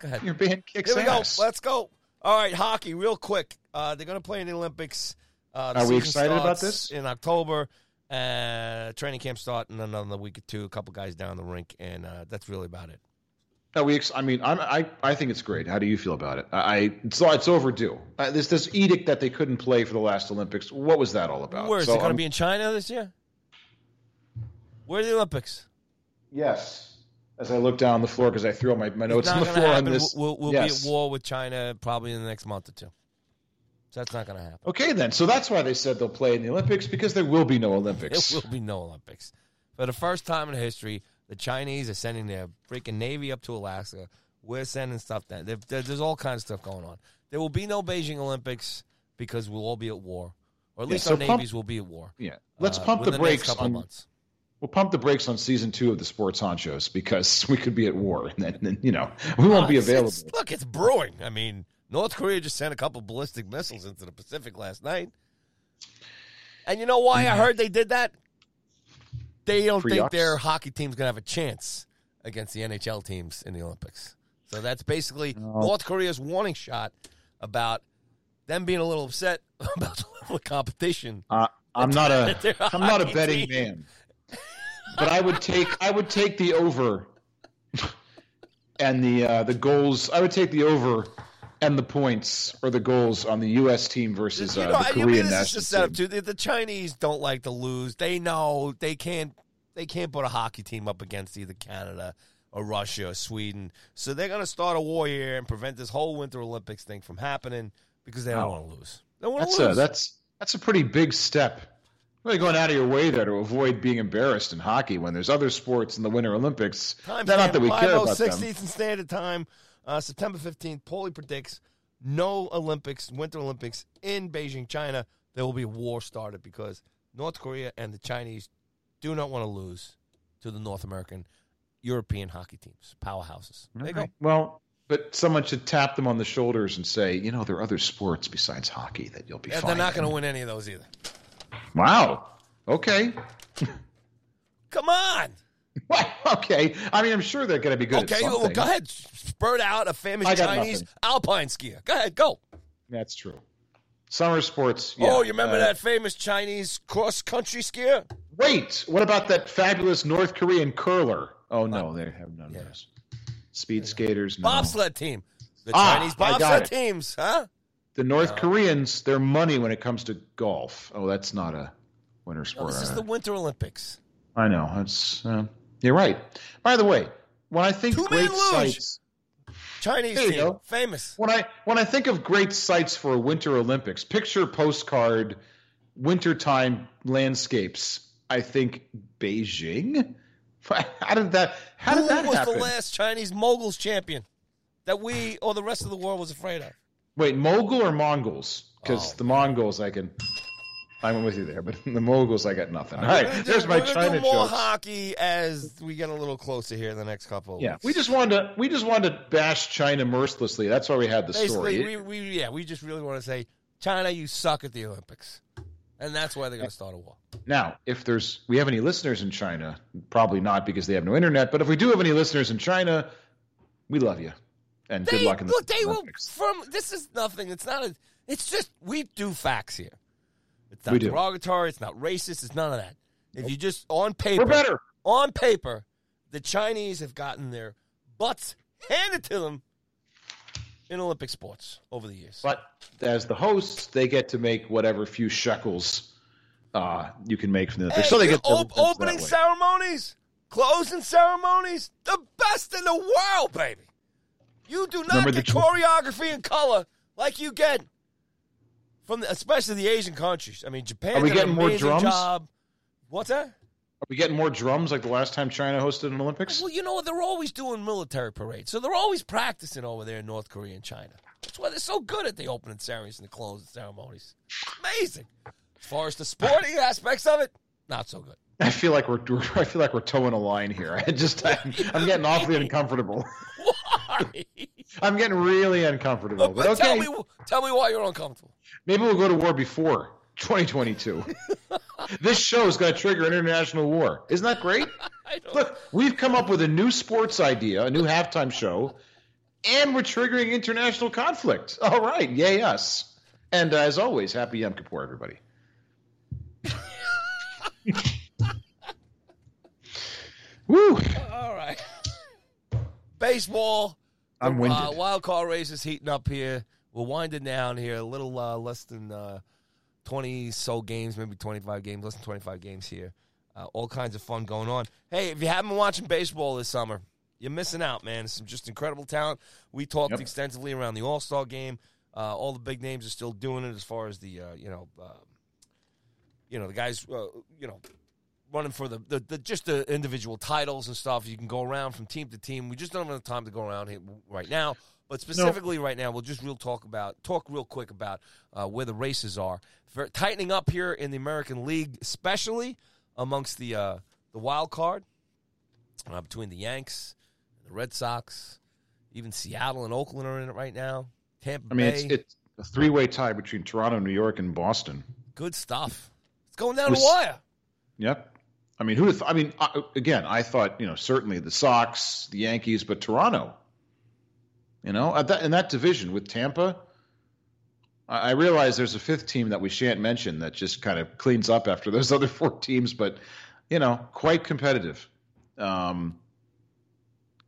Go ahead. Your band kicks Here we ass. go. Let's go. All right, hockey, real quick. Uh, they're going to play in the Olympics. Uh, the Are we excited about this? In October. Uh, training camp start in another week or two. A couple guys down the rink, and uh, that's really about it. No, we. Ex- I mean, I'm, I I think it's great. How do you feel about it? I, I it's, it's overdue. Uh, this this edict that they couldn't play for the last Olympics. What was that all about? Where is So, it going to um, be in China this year? Where are the Olympics? Yes. As I look down the floor because I threw all my, my notes on the floor on this. We'll, we'll Yes. be at war with China probably in the next month or two. So that's not going to happen. Okay, then. So that's why they said they'll play in the Olympics because there will be no Olympics. There will be no Olympics. For the first time in history, the Chinese are sending their freaking navy up to Alaska. We're sending stuff down. There, there- there's all kinds of stuff going on. There will be no Beijing Olympics because we'll all be at war, or at Yeah, least so our pump- navies will be at war. Yeah. Let's uh, pump the next brakes couple on. months. We'll pump the brakes on season two of the Sports Honchos because we could be at war, and then, then you know we won't Uh, be it's- available. it's- look, it's brewing. I mean, North Korea just sent a couple ballistic missiles into the Pacific last night. And you know why I heard they did that? They don't For think yucks? their hockey team's going to have a chance against the NHL teams in the Olympics. So that's basically North Korea's warning shot about them being a little upset about the level of competition. Uh, I'm not a I'm not a betting team. man, but I would take I would take the over and the uh, the goals. I would take the over and the points or the goals on the U.S. team versus uh, you know, the I mean, Korean this is national just set up team. too. The, Chinese don't like to lose. They know they can't. They can't put a hockey team up against either Canada or Russia or Sweden. So they're going to start a war here and prevent this whole Winter Olympics thing from happening because they don't Oh. want to lose. They want That's to a lose. that's that's a pretty big step. Really going out of your way there to avoid being embarrassed in hockey when there's other sports in the Winter Olympics. Time not that we care about them. 60 Eastern Standard Time, uh, September 15th. Paulie predicts no Olympics, Winter Olympics in Beijing, China. There will be a war started because North Korea and the Chinese do not want to lose to the North American, European hockey teams, powerhouses. There you go. Well, but someone should tap them on the shoulders and say, you know, there are other sports besides hockey that you'll be Yeah, they're not going to win any of those either. Wow. Okay. Come on. Well, okay. I mean, I'm sure they're going to be good okay, at well, go ahead. Spurt out a famous Chinese nothing. alpine skier. Go ahead, go. That's true. Summer sports. Yeah. oh, you remember Uh, that famous Chinese cross country skier? Wait, what about that fabulous North Korean curler? Oh no, they have none Yeah. of those. speed skaters. No. Bobsled team. The Ah, Chinese I bobsled it. teams, huh? The North Koreans, their money when it comes to golf. Oh, that's not a winter No, sport. this is the. Winter Olympics. I know. That's uh, you're right. By the way, when I think Two-man great sites, Chinese team, go. famous. when I when I think of great sites for a Winter Olympics, picture postcard, wintertime landscapes. I think Beijing. How did that? How Who did that was happen? the last Chinese moguls champion that we or the rest of the world was afraid of? Wait, Mogul or Mongols? Because Oh. the Mongols, I can. I went with you there, but the Moguls, I got nothing. All right, do- there's my China do more jokes. hockey as we get a little closer here in the next couple. Yeah, weeks. we just wanted to we just wanted to bash China mercilessly. That's why we had the basically story. we, we yeah we just really want to say China, you suck at the Olympics, and that's why they're going to start a war. Now, if there's we have any listeners in China, probably not because they have no internet. But if we do have any listeners in China, we love you and They, good luck in the look, they will from. This is nothing. It's not a. It's just we do facts here. It's not We do. derogatory. It's not racist. It's none of that. If you just on paper, We're better. on paper, the Chinese have gotten their butts handed to them in Olympic sports over the years. But as the hosts, they get to make whatever few shekels uh, you can make from the Hey, so they get the op- opening ceremonies, closing ceremonies, the best in the world, baby. You do not Remember get choreography and color like you get from the, especially the Asian countries. I mean, Japan Are we did an getting more drums? job. What's that? Are we getting more drums like the last time China hosted an Olympics? Well, you know what? They're always doing military parades, so they're always practicing over there in North Korea and China. That's why they're so good at the opening ceremonies and the closing ceremonies. Amazing. As far as the sporting aspects of it, not so good. I feel like we're I feel like we're toeing a line here. I just I'm, I'm getting awfully uncomfortable. Why? I'm getting really uncomfortable. But, But okay, tell me, tell me why you're uncomfortable. Maybe we'll go to war before 2022. this show is going to trigger international war. Isn't that great? Look, we've come up with a new sports idea, a new halftime show, and we're triggering international conflict. All right, yay us! And uh, as always, happy Yom Kippur, everybody. Woo! All right. Baseball. I'm the, winded. Uh, wild card races heating up here. We're winding down here. A little uh, less than uh, 20 so games, maybe 25 games, less than 25 games here. Uh, all kinds of fun going on. Hey, if you haven't been watching baseball this summer, you're missing out, man. Some just incredible talent. We talked Yep. extensively around the All Star game. Uh, all the big names are still doing it as far as the uh, you know, uh, you know the guys, uh, you know, running for the, the, the just the individual titles and stuff. You can go around from team to team. We just don't have enough time to go around here right now. But specifically right now, we'll just real talk about talk real quick about uh, where the races are For, tightening up here in the American League, especially amongst the uh, the wild card uh, between the Yanks, and the Red Sox, even Seattle and Oakland are in it right now. Tampa I mean, Bay, it's, it's a three-way tie between Toronto, New York, and Boston. good stuff. It's going down the wire. Yep. I mean, who? th- I mean, uh, again, I thought you know certainly the Sox, the Yankees, but Toronto. You know, at that, in that division with Tampa, I, realize there's a fifth team that we shan't mention that just kind of cleans up after those other four teams, but you know, quite competitive. Um,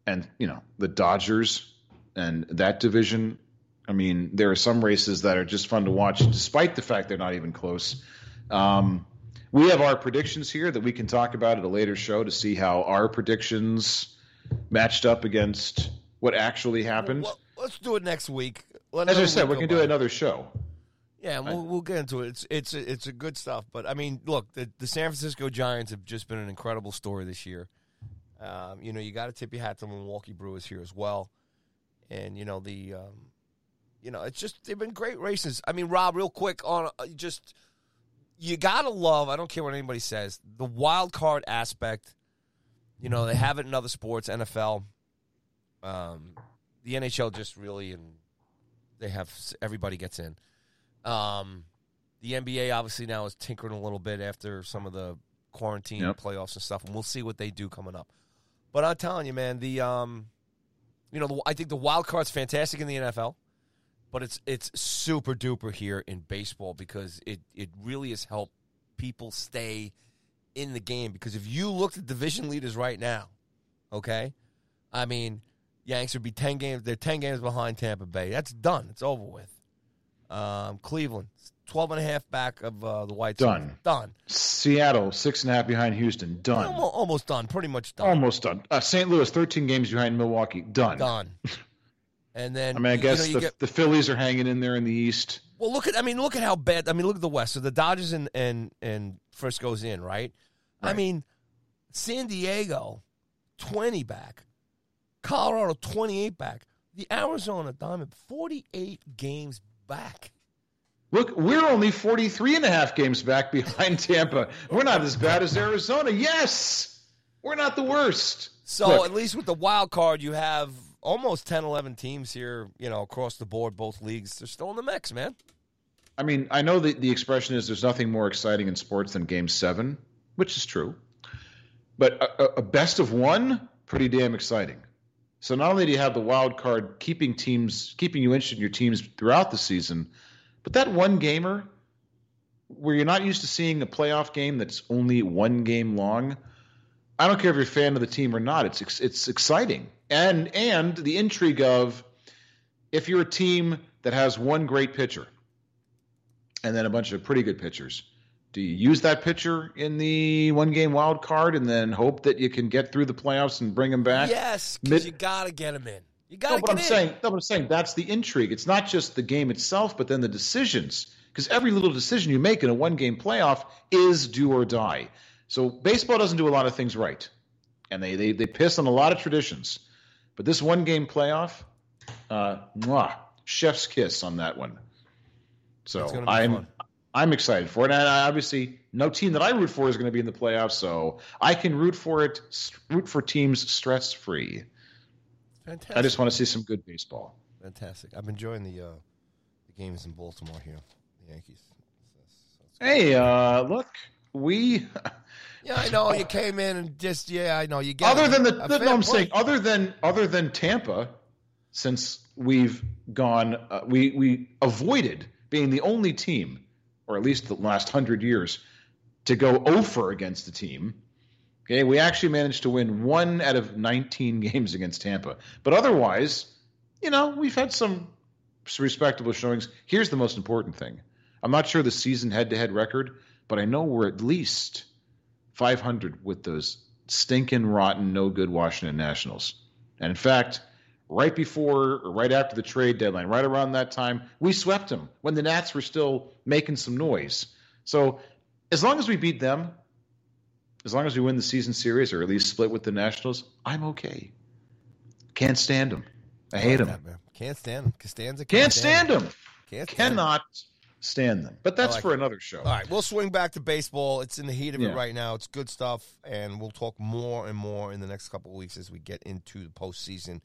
and you know, the Dodgers and that division. I mean, there are some races that are just fun to watch, despite the fact they're not even close. Um, we have our predictions here that we can talk about at a later show to see how our predictions matched up against what actually happened. Well, let's do it next week. Let As I said, we can do another show. Yeah, we'll, we'll get into it. It's it's a, it's a good stuff. But I mean, look, the, the San Francisco Giants have just been an incredible story this year. Um, you know, you got to tip your hat to the Milwaukee Brewers here as well, and you know the, um, you know, it's just they've been great races. I mean, Rob, real quick on uh, just you gotta love. I don't care what anybody says. The wild card aspect. You know, they have it in other sports, NFL. Um, the NHL just really and they have everybody gets in. Um, the NBA obviously now is tinkering a little bit after some of the quarantine Yep. playoffs and stuff, and we'll see what they do coming up. But I'm telling you, man, the um, you know, the, I think the wild card's fantastic in the NFL, but it's it's super duper here in baseball because it it really has helped people stay in the game. Because if you look at division leaders right now, okay, I mean, Yanks would be ten games. They're ten games behind Tampa Bay. That's done. It's over with. Um, Cleveland, 12 and a half back of uh, the White Sox. Done. Done. Seattle, six and a half behind Houston. Done. Almost, almost done. Pretty much done. Almost done. Uh, St. Louis, 13 games behind Milwaukee. Done. Done. And then I mean, I you guess know, you the, get- the Phillies are hanging in there in the East. Well, look at I mean, look at how bad. I mean, look at the West. So the Dodgers and and and first goes in, right? I mean, San Diego, twenty back, Colorado twenty eight back, the Arizona Diamond forty eight games back. Look, we're only 43 and a half games back behind Tampa. We're not as bad as Arizona. Yes, we're not the worst. So Look, at least with the wild card, you have almost 10, 11 teams here. You know, across the board, both leagues. They're still in the mix, man. I mean, I know the, the expression is there's nothing more exciting in sports than game seven, which is true. But a- a best of one, pretty damn exciting. So not only do you have the wild card keeping teams, keeping you interested in your teams throughout the season, but that one gamer where you're not used to seeing a playoff game that's only one game long. I don't care if you're a fan of the team or not. It's it's exciting, and and the intrigue of if you're a team that has one great pitcher and then a bunch of pretty good pitchers. Do you use that pitcher in the one game wild card and then hope that you can get through the playoffs and bring him back? Yes, because Mid- you got to get him in. You got to but get I'm in. saying, no, but I'm saying that's the intrigue. It's not just the game itself, but then the decisions. Because every little decision you make in a one game playoff is do or die. So baseball doesn't do a lot of things right. And they, they, they piss on a lot of traditions. But this one game playoff, uh, mwah, chef's kiss on that one. So It's gonna be I'm fun. I'm excited for it. And I, obviously, no team that I root for is going to be in the playoffs, so I can root for it, root for teams stress free. Fantastic. I just want to see some good baseball. Fantastic. I'm enjoying the uh, the games in Baltimore here, the Yankees. Hey, uh, look, we Yeah, I know you came in and just yeah, I know you get other than the, the no, I'm point. saying other than other than Tampa, since we've gone, uh, we we avoided being the only team, or at least the last hundred years, to go over against the team. Okay, we actually managed to win one out of 19 games against Tampa, but otherwise, you know, we've had some respectable showings. Here's the most important thing: I'm not sure the season head-to-head record, but I know we're at least 500 with those stinking, rotten, no good Washington Nationals. And in fact, right before or right after the trade deadline, right around that time, we swept them when the Nats were still making some noise. So as long as we beat them, as long as we win the season series or at least split with the Nationals, I'm okay. Can't stand them. I hate them. That. Can't stand them. Costanza Can't stand them. Can't stand. Cannot stand them. But that's like for another show. All right, we'll swing back to baseball. It's in the heat of Yeah. it right now. It's good stuff, and we'll talk more and more in the next couple of weeks as we get into the postseason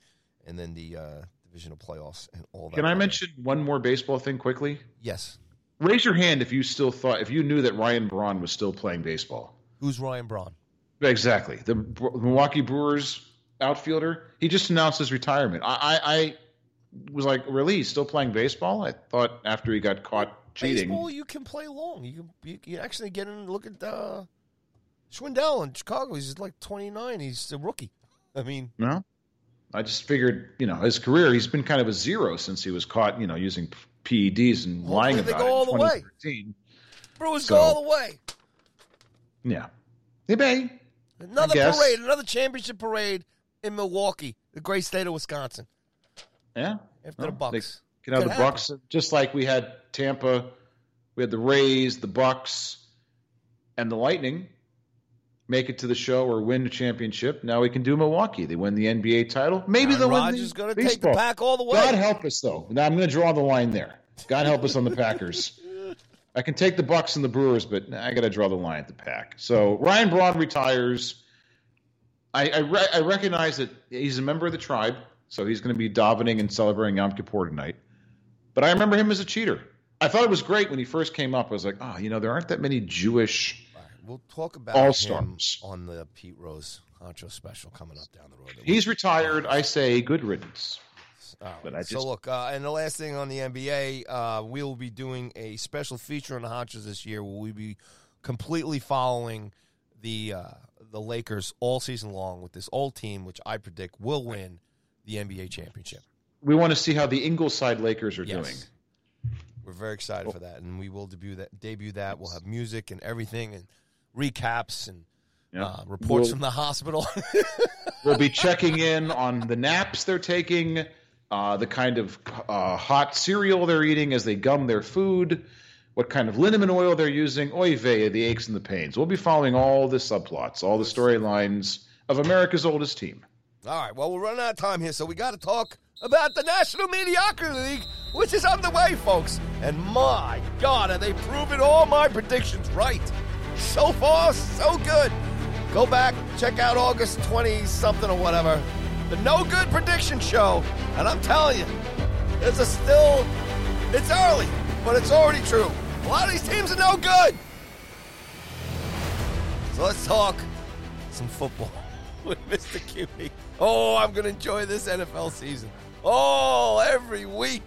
and then the uh, divisional playoffs and all that. Can I other- mention one more baseball thing quickly? Yes. Raise your hand if you still thought, if you knew that Ryan Braun was still playing baseball. Who's Ryan Braun? Exactly. The Milwaukee Brewers outfielder. He just announced his retirement. I, I, I was like, really? He's still playing baseball? I thought after he got caught cheating. Baseball, you can play long. You can you can actually get in and look at uh, Schwindel in Chicago. He's like 29. He's a rookie. I mean, No? I just figured, you know, his career, he's been kind of a zero since he was caught, you know, using PEDs and Hopefully lying about it all the way. 2013. Brewers So- go all the way. Yeah. They may. Another parade, another championship parade in Milwaukee, the great state of Wisconsin. Yeah. After No, the Bucks. Have Could the happen. Bucks, just like we had Tampa, we had the Rays, the Bucks, and the Lightning make it to the show or win the championship. Now we can do Milwaukee. They win the NBA title. Maybe Aaron they'll win Rodgers the going to take the pack all the way. God help us, though. Now I'm going to draw the line there. God help us on the Packers. I can take the Bucks and the Brewers, but I got to draw the line at the pack. So Ryan Braun retires. I I, re- I recognize that he's a member of the tribe, so he's going to be davening and celebrating Yom Kippur tonight. But I remember him as a cheater. I thought it was great when he first came up. I was like, oh, you know, there aren't that many Jewish. All right, we'll talk about All-Stars. him on the Pete Rose Honcho special coming up down the road. He's retired. I say good riddance. All right. but I so look, uh, and the last thing on the NBA, uh, we will be doing a special feature on the Honchos this year. Where we'll be completely following the uh, the Lakers all season long with this old team, which I predict will win the NBA championship. We want to see how the Ingleside Lakers are Yes. doing. We're very excited for that, and we will debut that. Debut that. We'll have music and everything, and recaps and Yeah. uh, reports We'll- from the hospital. We'll be checking in on the naps they're taking, uh, the kind of uh, hot cereal they're eating as they gum their food, what kind of liniment oil they're using, oy vey, the aches and the pains. We'll be following all the subplots, all the storylines of America's oldest team. All right. Well, we're running out of time here, so we got to talk about the National Mediocrity League, which is underway, folks. And my God, are they proving all my predictions right? So far, so good. Go back, check out August 20 something or whatever, the No Good Prediction Show. And I'm telling you, there's a still, it's early, but it's already true. A lot of these teams are no good. So let's talk some football with Mr. QB. Oh, I'm going to enjoy this NFL season. Oh, every week.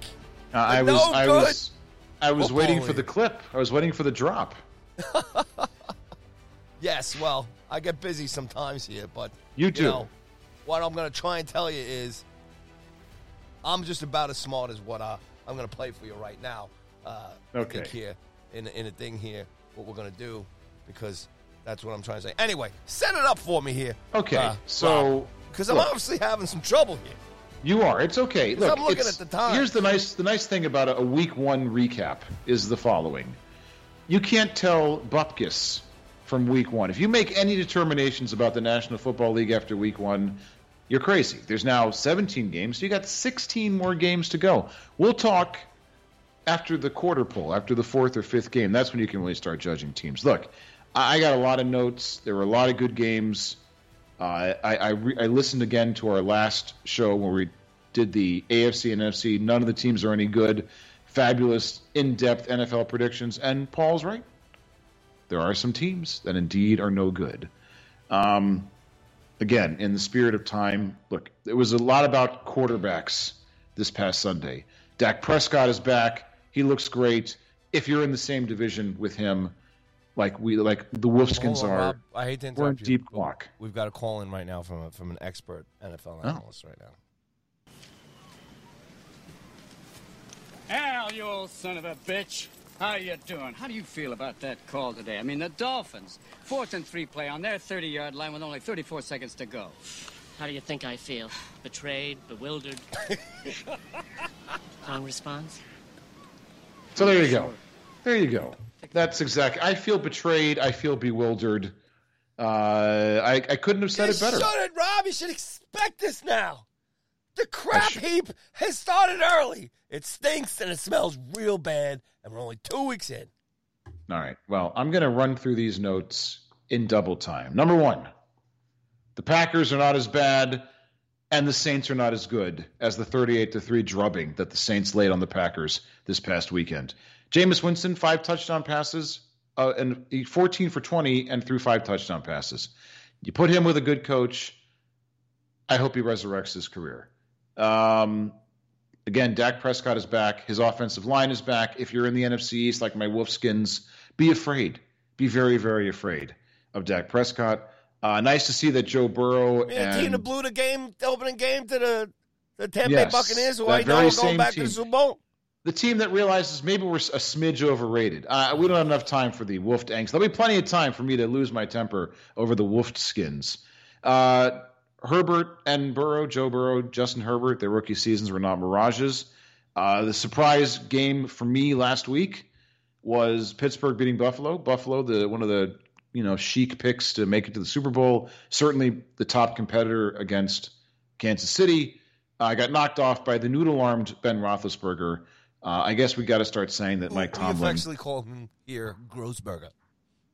Uh, I No was, I good was, I was waiting for the clip. I was waiting for the drop. Yes, well, I get busy sometimes here, but You too. know, what I'm going to try and tell you is I'm just about as smart as what I, I'm going to play for you right now. Uh, Okay. here in, in a thing here, what we're going to do, because that's what I'm trying to say. Anyway, set it up for me here. Okay, so, because I'm obviously having some trouble here. You are. It's okay. Look, I'm looking at the time. Here's the nice the nice thing about a, a week one recap is the following. You can't tell Bupkis from week one. If you make any determinations about the National Football League after week one, you're crazy. There's now 17 games, so you got 16 more games to go. We'll talk after the quarter pole, after the fourth or fifth game. That's when you can really start judging teams. Look, I got a lot of notes. There were a lot of good games. Uh, I I, re- I listened again to our last show where we did the AFC and NFC. None of the teams are any good. Fabulous, in-depth NFL predictions, and Paul's right. There are some teams that indeed are no good. Um, again, in the spirit of time, look, it was a lot about quarterbacks this past Sunday. Dak Prescott is back. He looks great. If you're in the same division with him, like we like the Wolfskins on, are, Rob. I hate to we're in interrupt you. deep clock. We've got a call in right now from a, from an expert NFL Oh. analyst right now. Al, you old son of a bitch. How you doing? How do you feel about that call today? I mean, the Dolphins, fourth and three play on their 30-yard line with only 34 seconds to go. How do you think I feel? Betrayed, bewildered? Wrong response? So there you go. There you go. That's exactly. I feel betrayed. I feel bewildered. Uh, I, I couldn't have said You it better. should it, Rob. You should expect this now. The crap should- heap has started early. It stinks and it smells real bad, and we're only two weeks in. All right. Well, I'm going to run through these notes in double time. Number one, the Packers are not as bad, and the Saints are not as good as the 38 to three drubbing that the Saints laid on the Packers this past weekend. Jameis Winston, five touchdown passes, uh, and 14 for 20, and threw five touchdown passes. You put him with a good coach. I hope he resurrects his career. Um, again, Dak Prescott is back. His offensive line is back. If you're in the NFC East, like my Wolfskins, be afraid. Be very, very afraid of Dak Prescott. Uh, nice to see that Joe Burrow Man, the team and that blew the game, the opening game to the the Tampa Yes, Bay Buccaneers, who that I know are going back to team. the Super Bowl. the team that realizes maybe we're a smidge overrated. Uh, we don't have enough time for the Wolfed angst. There'll be plenty of time for me to lose my temper over the Wolfed skins. Uh, Herbert and Burrow, Joe Burrow, Justin Herbert, their rookie seasons were not mirages. Uh, the surprise game for me last week was Pittsburgh beating Buffalo. Buffalo, the one of the you know chic picks to make it to the Super Bowl. Certainly the top competitor against Kansas City. I got knocked off by the noodle-armed Ben Roethlisberger. Uh, I guess we got to start saying that Mike Tomlin. we affectionately call him here Grossberger.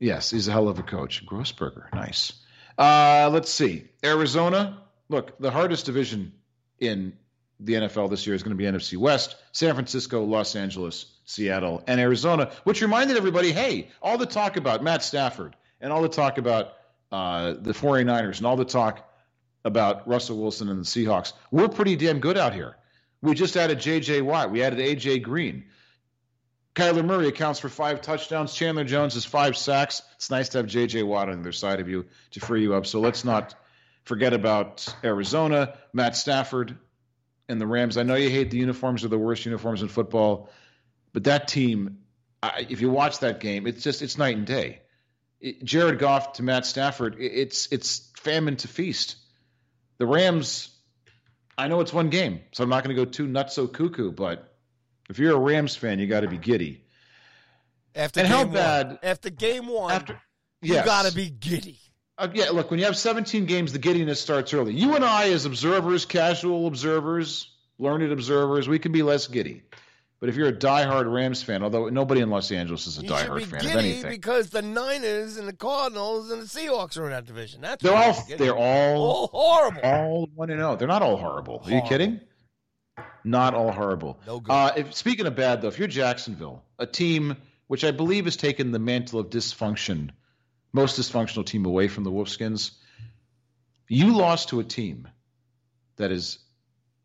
Yes, he's a hell of a coach. Grossberger, nice. Uh, let's see. Arizona. Look, the hardest division in the NFL this year is going to be NFC West. San Francisco, Los Angeles, Seattle, and Arizona, which reminded everybody hey, all the talk about Matt Stafford and all the talk about uh, the 49ers and all the talk about Russell Wilson and the Seahawks, we're pretty damn good out here. We just added J.J. Watt. We added A.J. Green. Kyler Murray accounts for five touchdowns. Chandler Jones has five sacks. It's nice to have J.J. Watt on the other side of you to free you up. So let's not forget about Arizona. Matt Stafford, and the Rams. I know you hate the uniforms; are the worst uniforms in football. But that team, if you watch that game, it's just it's night and day. Jared Goff to Matt Stafford, it, it's it's famine to feast. The Rams, I know it's one game, so I'm not going to go too nuts so cuckoo. But if you're a Rams fan, you got to be giddy. After And game how one, bad- after game one, After you yes. got to be giddy. Uh, yeah, look, when you have 17 games, the giddiness starts early. You and I, as observers, casual observers, learned observers, we can be less giddy. But if you're a diehard Rams fan, although nobody in Los Angeles is a You diehard fan of anything, because the Niners and the Cardinals and the Seahawks are in that division. That's they're all they're all all horrible. all one and zero. They're not all horrible. Are you kidding? Not all horrible. No good. Uh, if speaking of bad though, if you're Jacksonville, a team which I believe has taken the mantle of dysfunction, most dysfunctional team away from the Wolfskins, you lost to a team that is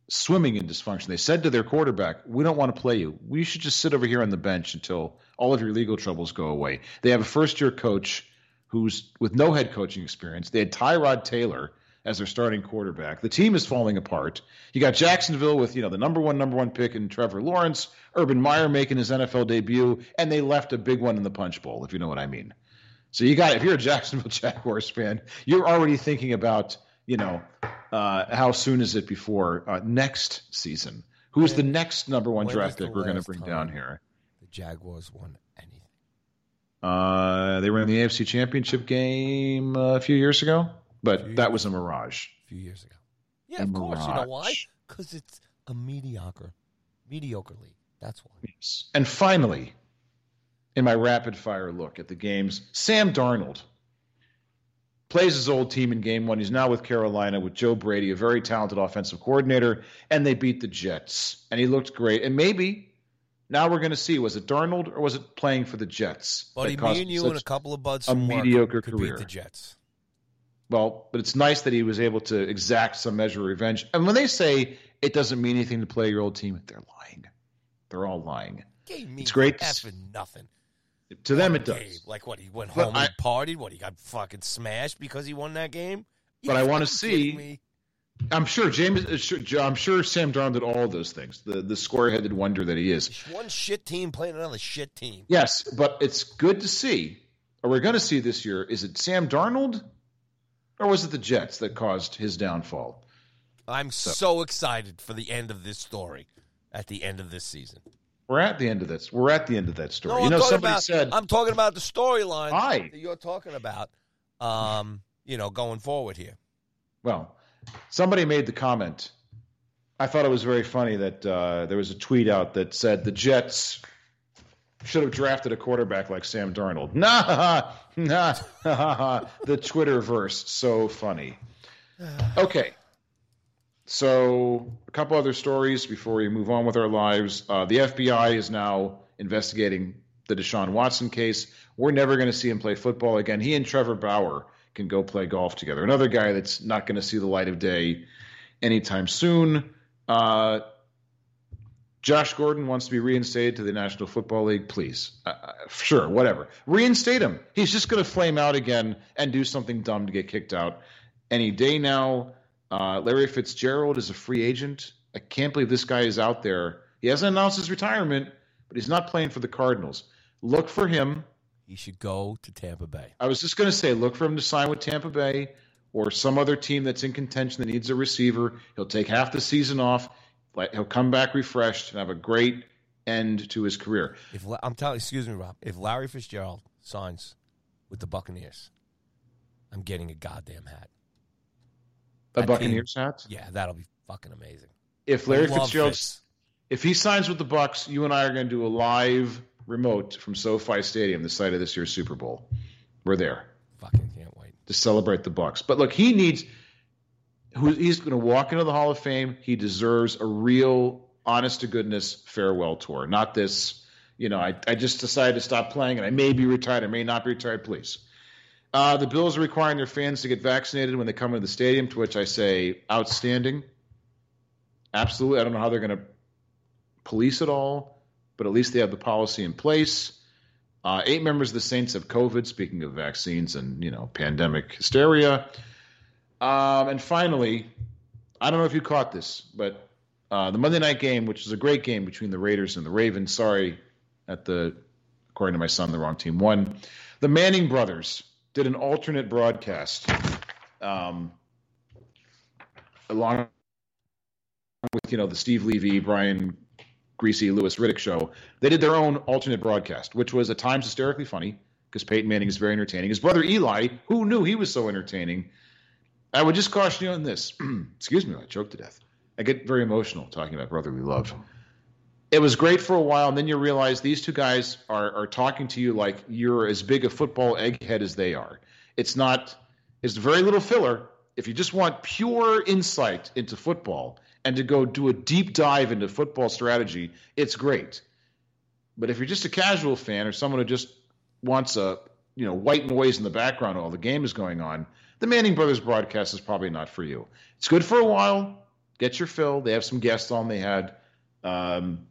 swimming in dysfunction. They said to their quarterback, "We don't want to play you. We should just sit over here on the bench until all of your legal troubles go away." They have a first-year coach who's with no head coaching experience. They had Tyrod Taylor as their starting quarterback. The team is falling apart. You got Jacksonville with, you know, the number one, number one pick in Trevor Lawrence, Urban Meyer making his NFL debut, and they left a big one in the punch bowl, if you know what I mean. So you got if you're a Jacksonville Jaguars fan, you're already thinking about, you know, uh, how soon is it before uh, next season? Who's the next number one draft pick we're going to bring down here? The Jaguars won anything. Uh, they were in the AFC Championship game uh, a few years ago, but Few that was a mirage. a few years ago. Yeah, A of course. You know why? Because it's a mediocre, mediocre league. That's why. Yes. And finally, in my rapid fire look at the games, Sam Darnold plays his old team in game one. He's now with Carolina with Joe Brady, a very talented offensive coordinator, and they beat the Jets. And he looked great. And maybe now we're going to see was it Darnold or was it playing for the Jets? Buddy, that me and you such- and a couple of buds a from work mediocre could career. beat the Jets. Well, but it's nice that he was able to exact some measure of revenge. And when they say it doesn't mean anything to play your old team, they're lying. They're all lying. Gave me It's great to F nothing. To them, it does. Like what? He went home I- and partied. What? He got fucking smashed because he won that game. You But I wanna see- me? I'm sure James. uh, I'm sure Sam Darnold did all those things. The the square-headed wonder that he is. One shit team playing another shit team. Yes, but it's good to see. Or we're going to see this year. Is it Sam Darnold, or was it the Jets that caused his downfall? I'm so excited for the end of this story. At the end of this season. We're at the end of this. We're at the end of that story. No, you know, somebody about. said I'm talking about the storyline that you're talking about. Um, you know, going forward here. Well, somebody made the comment. I thought it was very funny that uh, there was a tweet out that said the Jets should have drafted a quarterback like Sam Darnold. Nah, nah, the Twitterverse, so funny. Okay, so a couple other stories before we move on with our lives. Uh, the FBI is now investigating the Deshaun Watson case. We're never going to see him play football again. He and Trevor Bauer can go play golf together. Another guy that's not going to see the light of day anytime soon. Uh, Josh Gordon wants to be reinstated to the National Football League. Please, uh, uh, sure, whatever. Reinstate him. He's just going to flame out again and do something dumb to get kicked out any day now. Uh, Larry Fitzgerald is a free agent. I can't believe this guy is out there. He hasn't announced his retirement, but he's not playing for the Cardinals. Look for him. He should go to Tampa Bay. I was just going to say, look for him to sign with Tampa Bay or some other team that's in contention that needs a receiver. He'll take half the season off. Like he'll come back refreshed and have a great end to his career. If I'm telling, excuse me, Rob, if Larry Fitzgerald signs with the Buccaneers, I'm getting a goddamn hat. A That Buccaneers hat. Yeah, that'll be fucking amazing. If Larry Fitzgerald, Fitz. if he signs with the Bucks, you and I are going to do a live remote from SoFi Stadium, the site of this year's Super Bowl. We're there fucking can't wait. to celebrate the Bucks. But look, he needs. Who he's going to walk into the Hall of Fame. He deserves a real, honest to goodness farewell tour, not this. You know, I, I just decided to stop playing, and I may be retired. I may not be retired. Please. Uh, the Bills are requiring their fans to get vaccinated when they come into the stadium, to which I say, outstanding. Absolutely. I don't know how they're going to police it all, but at least they have the policy in place. Uh, eight members of the Saints have COVID. Speaking of vaccines and you know pandemic hysteria, um, and finally, I don't know if you caught this, but Uh, the Monday night game, which is a great game between the Raiders and the Ravens. Sorry, at the according to my son, the wrong team won. The Manning brothers did an alternate broadcast, um, along with you know the Steve Levy, Brian Griese, Louis Riddick show. They did their own alternate broadcast, which was at times hysterically funny because Peyton Manning is very entertaining. His brother Eli, who knew he was so entertaining. I would just caution you on this. Excuse me, I choked to death. I get very emotional talking about brotherly love. It was great for a while, and then you realize these two guys are, are talking to you like you're as big a football egghead as they are. It's not, it's very little filler. If you just want pure insight into football and to go do a deep dive into football strategy, it's great. But if you're just a casual fan or someone who just wants a you know white noise in the background while the game is going on, the Manning Brothers broadcast is probably not for you. It's good for a while. Get your fill. They have some guests on. They had um,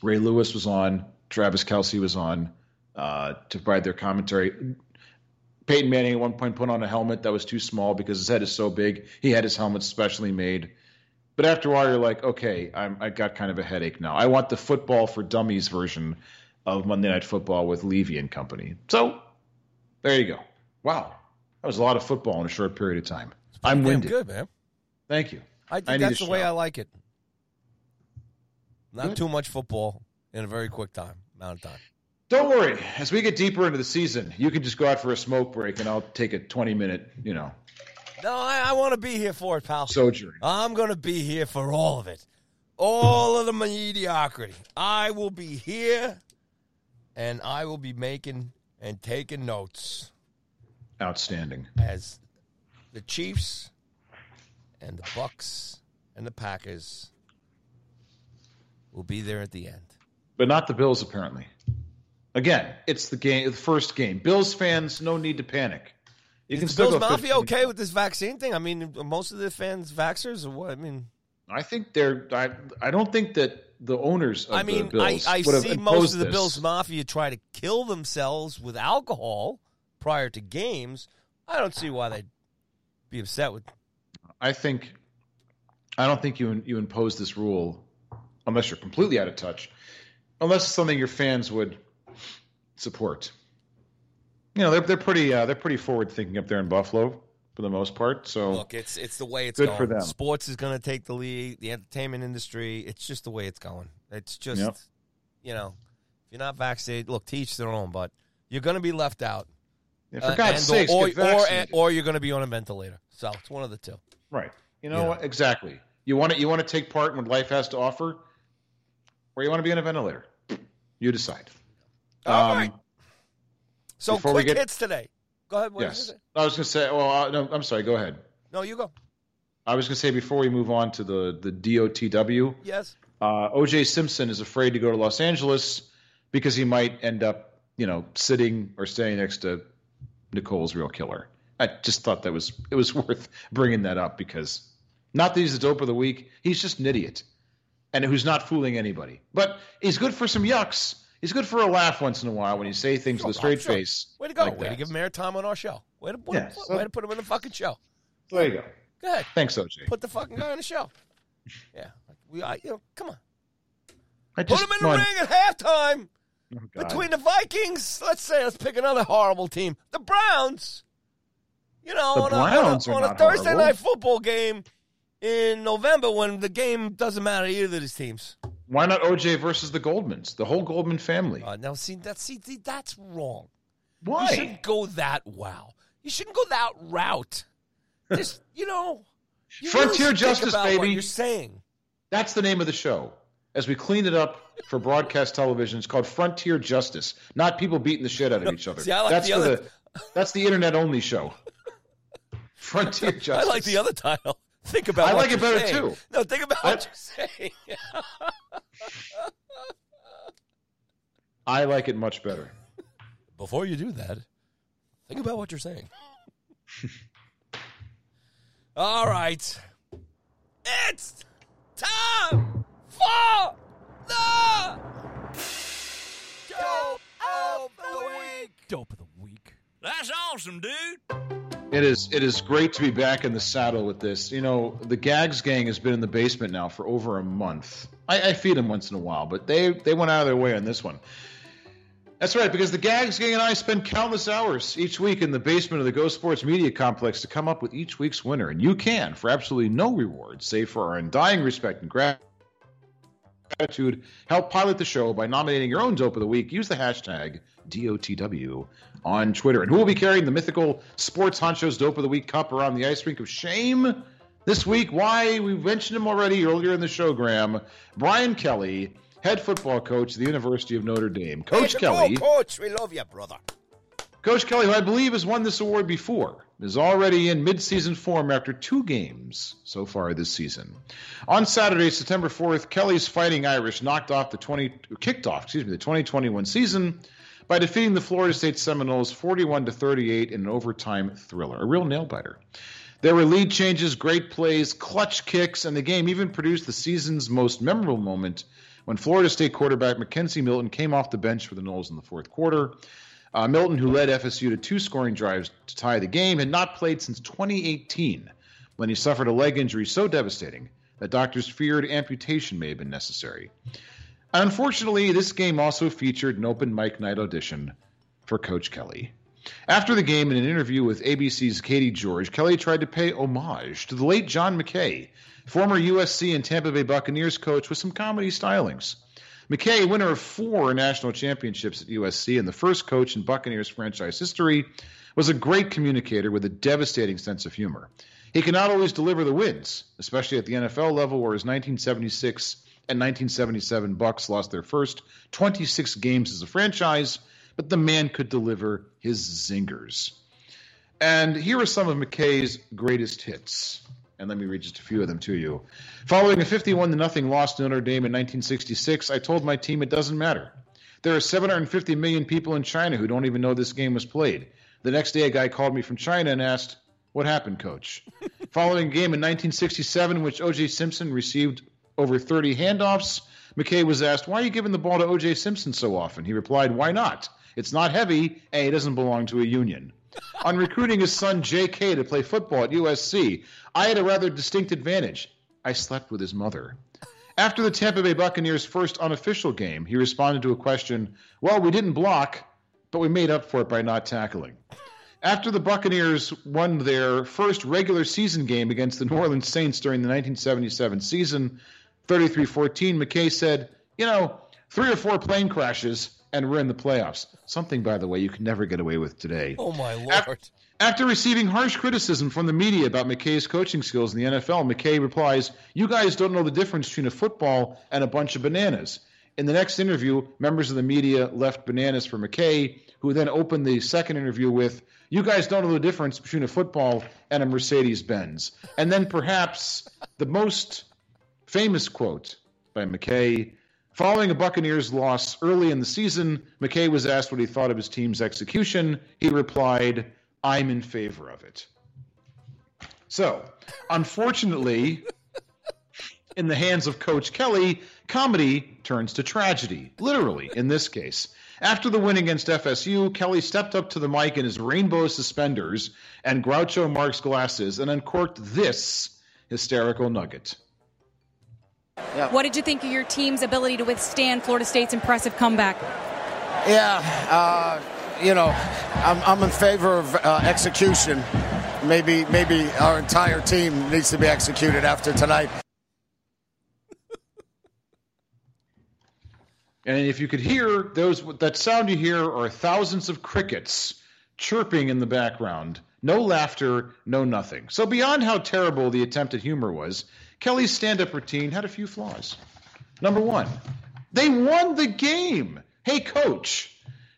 Ray Lewis was on. Travis Kelce was on uh, to provide their commentary. Peyton Manning at one point put on a helmet that was too small because his head is so big. He had his helmet specially made. But after a while, you're like, okay, I'm, I got kind of a headache now. I want the football for dummies version of Monday Night Football with Levy and company. So there you go. Wow, that was a lot of football in a short period of time. I'm winded. good, man. Thank you. I think I that's the way. I like it. Not Good. too much football in a very quick time amount of time. Don't worry. As we get deeper into the season, you can just go out for a smoke break, and I'll take a 20 minute, you know, No, I, I want to be here for it, pal. sojourn. I'm going to be here for all of it. All of the mediocrity. I will be here and I will be making and taking notes Outstanding. as the Chiefs and the Bucks and the Packers will be there at the end. But not the Bills, apparently. Again, it's the game, the first game. Bills fans, no need to panic. You Is still Bills Mafia okay with this vaccine thing? I mean, are most of the fans vaxxers or what? I mean, I think they're. I, I don't think that the owners of I mean, the I, Bills I would have see most of the this. Bills Mafia try to kill themselves with alcohol prior to games. I don't see why they'd be upset with. I think. I don't think you you impose this rule unless you're completely out of touch, unless it's something your fans would support. You know, they're they're pretty uh, they're pretty forward thinking up there in Buffalo for the most part. So Look, it's it's the way it's Good going. for them. Sports is going to take the lead. The entertainment industry. It's just the way it's going. It's just, Yep. you know, if you're not vaccinated, look, teach their own, but you're going to be left out. Yeah, for Uh, God's sakes, or, or, or you're going to be on a ventilator. So it's one of the two. Right. You know what? Exactly. You want to you want to take part in what life has to offer, or you want to be on a ventilator. You decide. All Um, right. So quick get- hits today. Go ahead. What did you Yes. I was going to say. Well, uh, no, I'm sorry. Go ahead. No, you go. I was going to say before we move on to the the DOTW, Yes. uh, O.J. Simpson is afraid to go to Los Angeles because he might end up, you know, sitting or staying next to Nicole's real killer. I just thought that was it was worth bringing that up because not that he's the dope of the week, he's just an idiot, and who's not fooling anybody. But he's good for some yucks. He's good for a laugh once in a while when you say things with a straight Sure. face. Way to go. like Way to give him airtime on our show. Way to, put Yeah, him, so- way to put him in the fucking show. There you go. Go ahead. Thanks, OJ. Put the fucking guy on the show. Yeah. We, I, you know, come on. I Put him in the no, ring at halftime oh, between the Vikings. Let's say, let's pick another horrible team. The Browns. You know, The on, Browns a, on a, on a Thursday horrible. night football game in November when the game doesn't matter to either of these teams. Why not OJ versus the Goldmans, the whole Goldman family? Uh, now, see, that's, see, that's wrong. Why? You shouldn't go that wow. You shouldn't go that route. Just you know, you Frontier really justice, baby. you're saying. That's the name of the show. As we cleaned it up for broadcast television, it's called Frontier Justice, not people beating the shit out of each other. See, I like that's the other- the that's the internet only show. Frontier Justice. I like the other title. Think about. I like it better, saying. too. No, think about I- what you're saying. I like it much better. Before you do that, think about what you're saying. All right, it's time for the dope of the week. Dope of the week. That's awesome, dude. It is it is great to be back in the saddle with this. You know, the Gags gang has been in the basement now for over a month. I, I feed them once in a while, but they they went out of their way on this one. That's right, because the Gags gang and I spend countless hours each week in the basement of the Go Sports Media Complex to come up with each week's winner, and you can for absolutely no reward, save for our undying respect and gratitude. Attitude, help pilot the show by nominating your own dope of the week. Use the hashtag DOTW on Twitter. And who will be carrying the mythical Sports Honchos Dope of the Week cup around the ice rink of shame this week? Why? We mentioned him already earlier in the show, Graham. Brian Kelly, head football coach at the University of Notre Dame. Coach Kelly. coach, we love you, brother. Coach Kelly, who I believe has won this award before, is already in midseason form after two games so far this season. On Saturday, September 4th, Kelly's Fighting Irish knocked off the 20 kicked off, excuse me, the 2021 season by defeating the Florida State Seminoles 41 to 38 in an overtime thriller, a real nail biter. There were lead changes, great plays, clutch kicks, and the game even produced the season's most memorable moment when Florida State quarterback McKenzie Milton came off the bench for the Noles in the fourth quarter. Uh, Milton, who led FSU to two scoring drives to tie the game, had not played since 2018 when he suffered a leg injury so devastating that doctors feared amputation may have been necessary. Unfortunately, this game also featured an open mic night audition for Coach Kelly. After the game, in an interview with ABC's Katie George, Kelly tried to pay homage to the late John McKay, former USC and Tampa Bay Buccaneers coach, with some comedy stylings. McKay, winner of four national championships at USC and the first coach in Buccaneers franchise history, was a great communicator with a devastating sense of humor. He could not always deliver the wins, especially at the NFL level, where his 1976 and 1977 Bucks lost their first 26 games as a franchise, but the man could deliver his zingers. And here are some of McKay's greatest hits. And let me read just a few of them to you. Following a 51 to nothing loss to Notre Dame in 1966, I told my team it doesn't matter. There are 750 million people in China who don't even know this game was played. The next day, a guy called me from China and asked, What happened, coach? Following a game in 1967 in which O.J. Simpson received over 30 handoffs. McKay was asked, Why are you giving the ball to O.J. Simpson so often? He replied, Why not? It's not heavy, and he doesn't belong to a union. On recruiting his son J.K. to play football at USC, I had a rather distinct advantage. I slept with his mother. After the Tampa Bay Buccaneers' first unofficial game, he responded to a question, Well, we didn't block, but we made up for it by not tackling. After the Buccaneers won their first regular season game against the New Orleans Saints during the 1977 season, 33 14, McKay said, You know, three or four plane crashes and we're in the playoffs. Something, by the way, you can never get away with today. Oh, my Lord. After, after receiving harsh criticism from the media about McKay's coaching skills in the NFL, McKay replies, You guys don't know the difference between a football and a bunch of bananas. In the next interview, members of the media left bananas for McKay, who then opened the second interview with, You guys don't know the difference between a football and a Mercedes Benz. And then perhaps the most famous quote by McKay. Following a Buccaneers loss early in the season, McKay was asked what he thought of his team's execution. He replied, I'm in favor of it. So, unfortunately, in the hands of Coach Kelly, comedy turns to tragedy, literally, in this case. After the win against FSU, Kelly stepped up to the mic in his rainbow suspenders and Groucho Marx glasses and uncorked this hysterical nugget. Yeah. What did you think of your team's ability to withstand Florida State's impressive comeback? Yeah, uh, you know, I'm, I'm in favor of uh, execution. Maybe, maybe our entire team needs to be executed after tonight. And if you could hear those, that sound you hear are thousands of crickets chirping in the background. No laughter, no nothing. So beyond how terrible the attempt at humor was, Kelly's stand-up routine had a few flaws. Number one, they won the game. Hey, coach,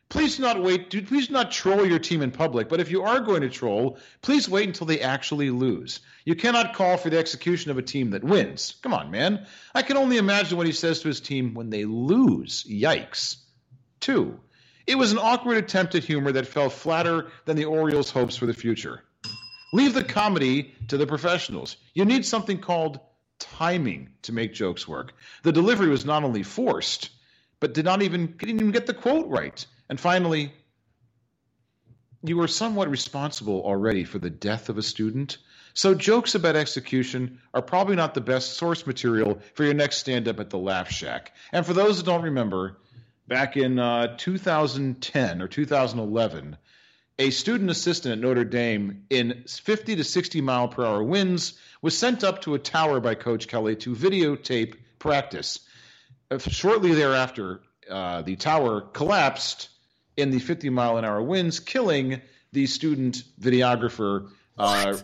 please not wait. Please not troll your team in public. But if you are going to troll, please wait until they actually lose. You cannot call for the execution of a team that wins. Come on, man. I can only imagine what he says to his team when they lose. Yikes. Two, it was an awkward attempt at humor that fell flatter than the Orioles' hopes for the future. Leave the comedy to the professionals. You need something called timing to make jokes work. The delivery was not only forced, but did not even didn't even get the quote right. And finally, you were somewhat responsible already for the death of a student. So jokes about execution are probably not the best source material for your next stand up at the Laugh Shack. And for those that don't remember, back in uh, 2010 or 2011, a student assistant at Notre Dame in 50 to 60 mile per hour winds was sent up to a tower by Coach Kelly to videotape practice. Uh, shortly thereafter, uh, the tower collapsed in the 50 mile an hour winds, killing the student videographer. Uh,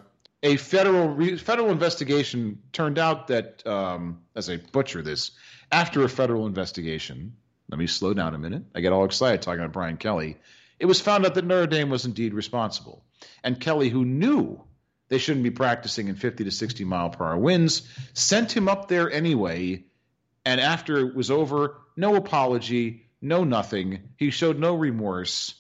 a federal re- federal investigation turned out that, um, as I butcher this, after a federal investigation, let me slow down a minute. I get all excited talking about Brian Kelly. It was found out that Notre Dame was indeed responsible, and Kelly, who knew they shouldn't be practicing in 50 to 60 mile per hour winds, sent him up there anyway. And after it was over, no apology, no nothing. He showed no remorse.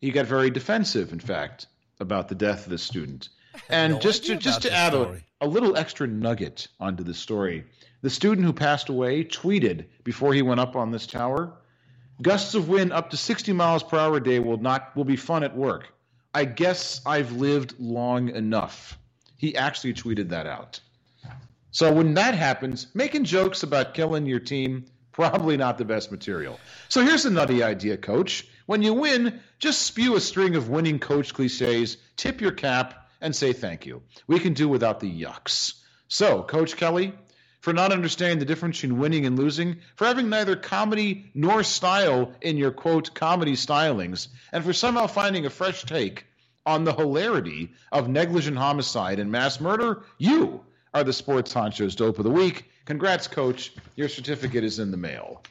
He got very defensive, in fact, about the death of the student. And no just to just to add a, a little extra nugget onto the story, the student who passed away tweeted before he went up on this tower, "Gusts of wind up to 60 miles per hour a day will not will be fun at work. I guess I've lived long enough." He actually tweeted that out. So when that happens, making jokes about killing your team probably not the best material. So here's a nutty idea, coach. When you win, just spew a string of winning coach cliches, tip your cap, and say thank you. We can do without the yucks. So, Coach Kelly, for not understanding the difference between winning and losing, for having neither comedy nor style in your quote comedy stylings, and for somehow finding a fresh take on the hilarity of negligent homicide and mass murder, you are the Sports Honcho's Dope of the Week. Congrats, Coach. Your certificate is in the mail.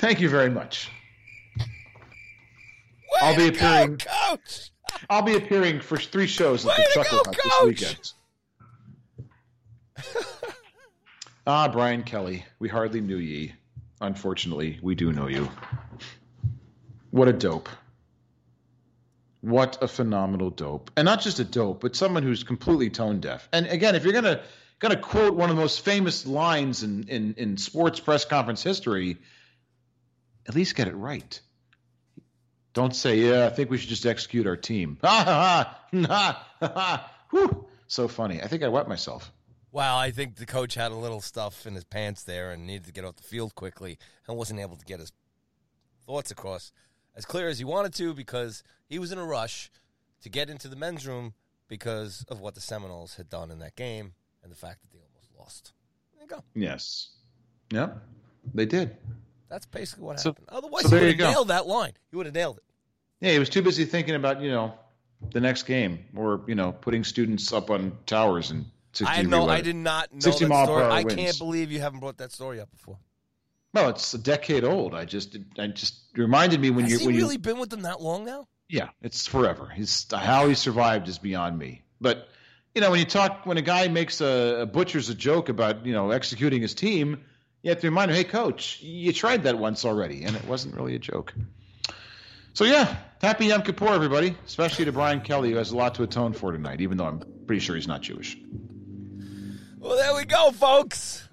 Thank you very much. I'll be Way to go, appearing- coach. I'll be appearing for three shows at Way the to Chuckle Hut this weekend. ah, Brian Kelly, we hardly knew ye. Unfortunately, we do know you. What a dope. What a phenomenal dope. And not just a dope, but someone who's completely tone deaf. And again, if you're gonna gonna quote one of the most famous lines in, in, in sports press conference history, at least get it right. Don't say, yeah, I think we should just execute our team. Ha ha ha ha ha ha. So funny. I think I wet myself. Well, I think the coach had a little stuff in his pants there and needed to get off the field quickly and wasn't able to get his thoughts across as clear as he wanted to because he was in a rush to get into the men's room because of what the Seminoles had done in that game and the fact that they almost lost. There you go. Yes. Yep. They did. That's basically what So- happened. Otherwise, so he would have nailed that line. He would have nailed it. Yeah, he was too busy thinking about, you know, the next game or, you know, putting students up on towers and 60 I know. I did not know 60 that mile per hour I winds. can't believe you haven't brought that story up before. No, it's a decade old. I just I just reminded me when Has you he really you been with them that long now? Yeah, it's forever. He's how he survived is beyond me. But you know, when you talk when a guy makes a, a butcher's a joke about you know executing his team, you have to remind him, hey, coach, you tried that once already, and it wasn't really a joke. So yeah, happy Yom Kippur, everybody, especially to Brian Kelly, who has a lot to atone for tonight, even though I'm pretty sure he's not Jewish. Well, there we go, folks.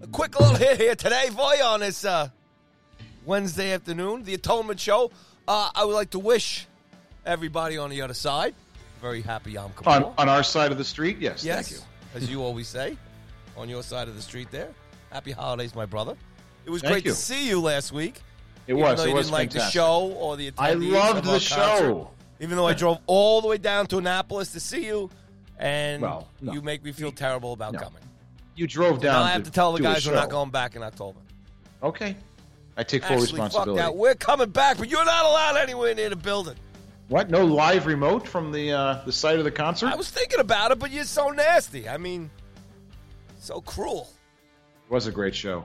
A quick little hit here today for you on this uh, Wednesday afternoon, the Atonement Show. Uh, I would like to wish everybody on the other side very happy Yom Kippur. On on our side of the street, yes, yes, thank you. as you always say, on your side of the street there. Happy holidays, my brother. It was Thank great you. to see you last week. It even was. though It you was didn't like the fantastic. show or the I loved the show. concert. Even though I drove all the way down to Annapolis to see you, and Well, no. you make me feel terrible about No. coming. You drove down. now I have to tell the guys we're not going back in October. Okay. I take full Actually, fuck responsibility. that. We're coming back, but you're not allowed anywhere near the building. What? No live remote from the uh, the site of the concert? I was thinking about it, but you're so nasty. I mean, so cruel. It was a great show.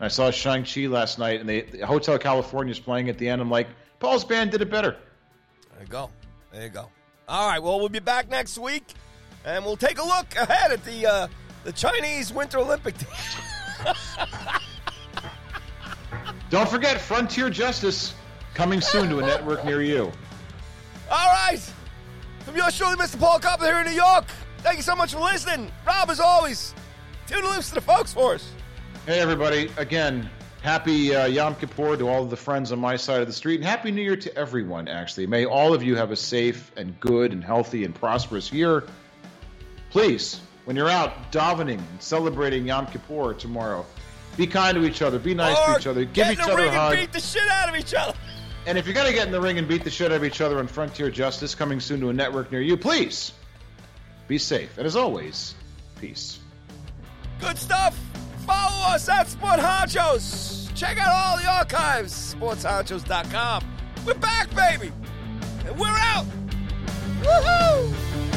I saw Shang Chi last night, and they the Hotel California is playing at the end. I'm like, Paul's band did it better. There you go. There you go. All right. Well, we'll be back next week, and we'll take a look ahead at the uh, the Chinese Winter Olympic. Don't forget Frontier Justice coming soon to a network near you. All right. From yours truly, Mr. Paul Copper here in New York. Thank you so much for listening. Rob, as always, tune the lips to the folks for us. Hey, everybody. Again, Happy uh, Yom Kippur to all of the friends on my side of the street, and Happy New Year to everyone, actually. May all of you have a safe and good and healthy and prosperous year. Please, when you're out davening and celebrating Yom Kippur tomorrow, be kind to each other, be nice or to each other, give each other a hug. and beat the shit out of each other. And if you're going to get in the ring and beat the shit out of each other on Frontier Justice, coming soon to a network near you, please be safe. And as always, peace. Good stuff. Follow us at Sport Honchos. Check out all the archives. SportsHonchos.com. We're back, baby. And we're out. Woohoo!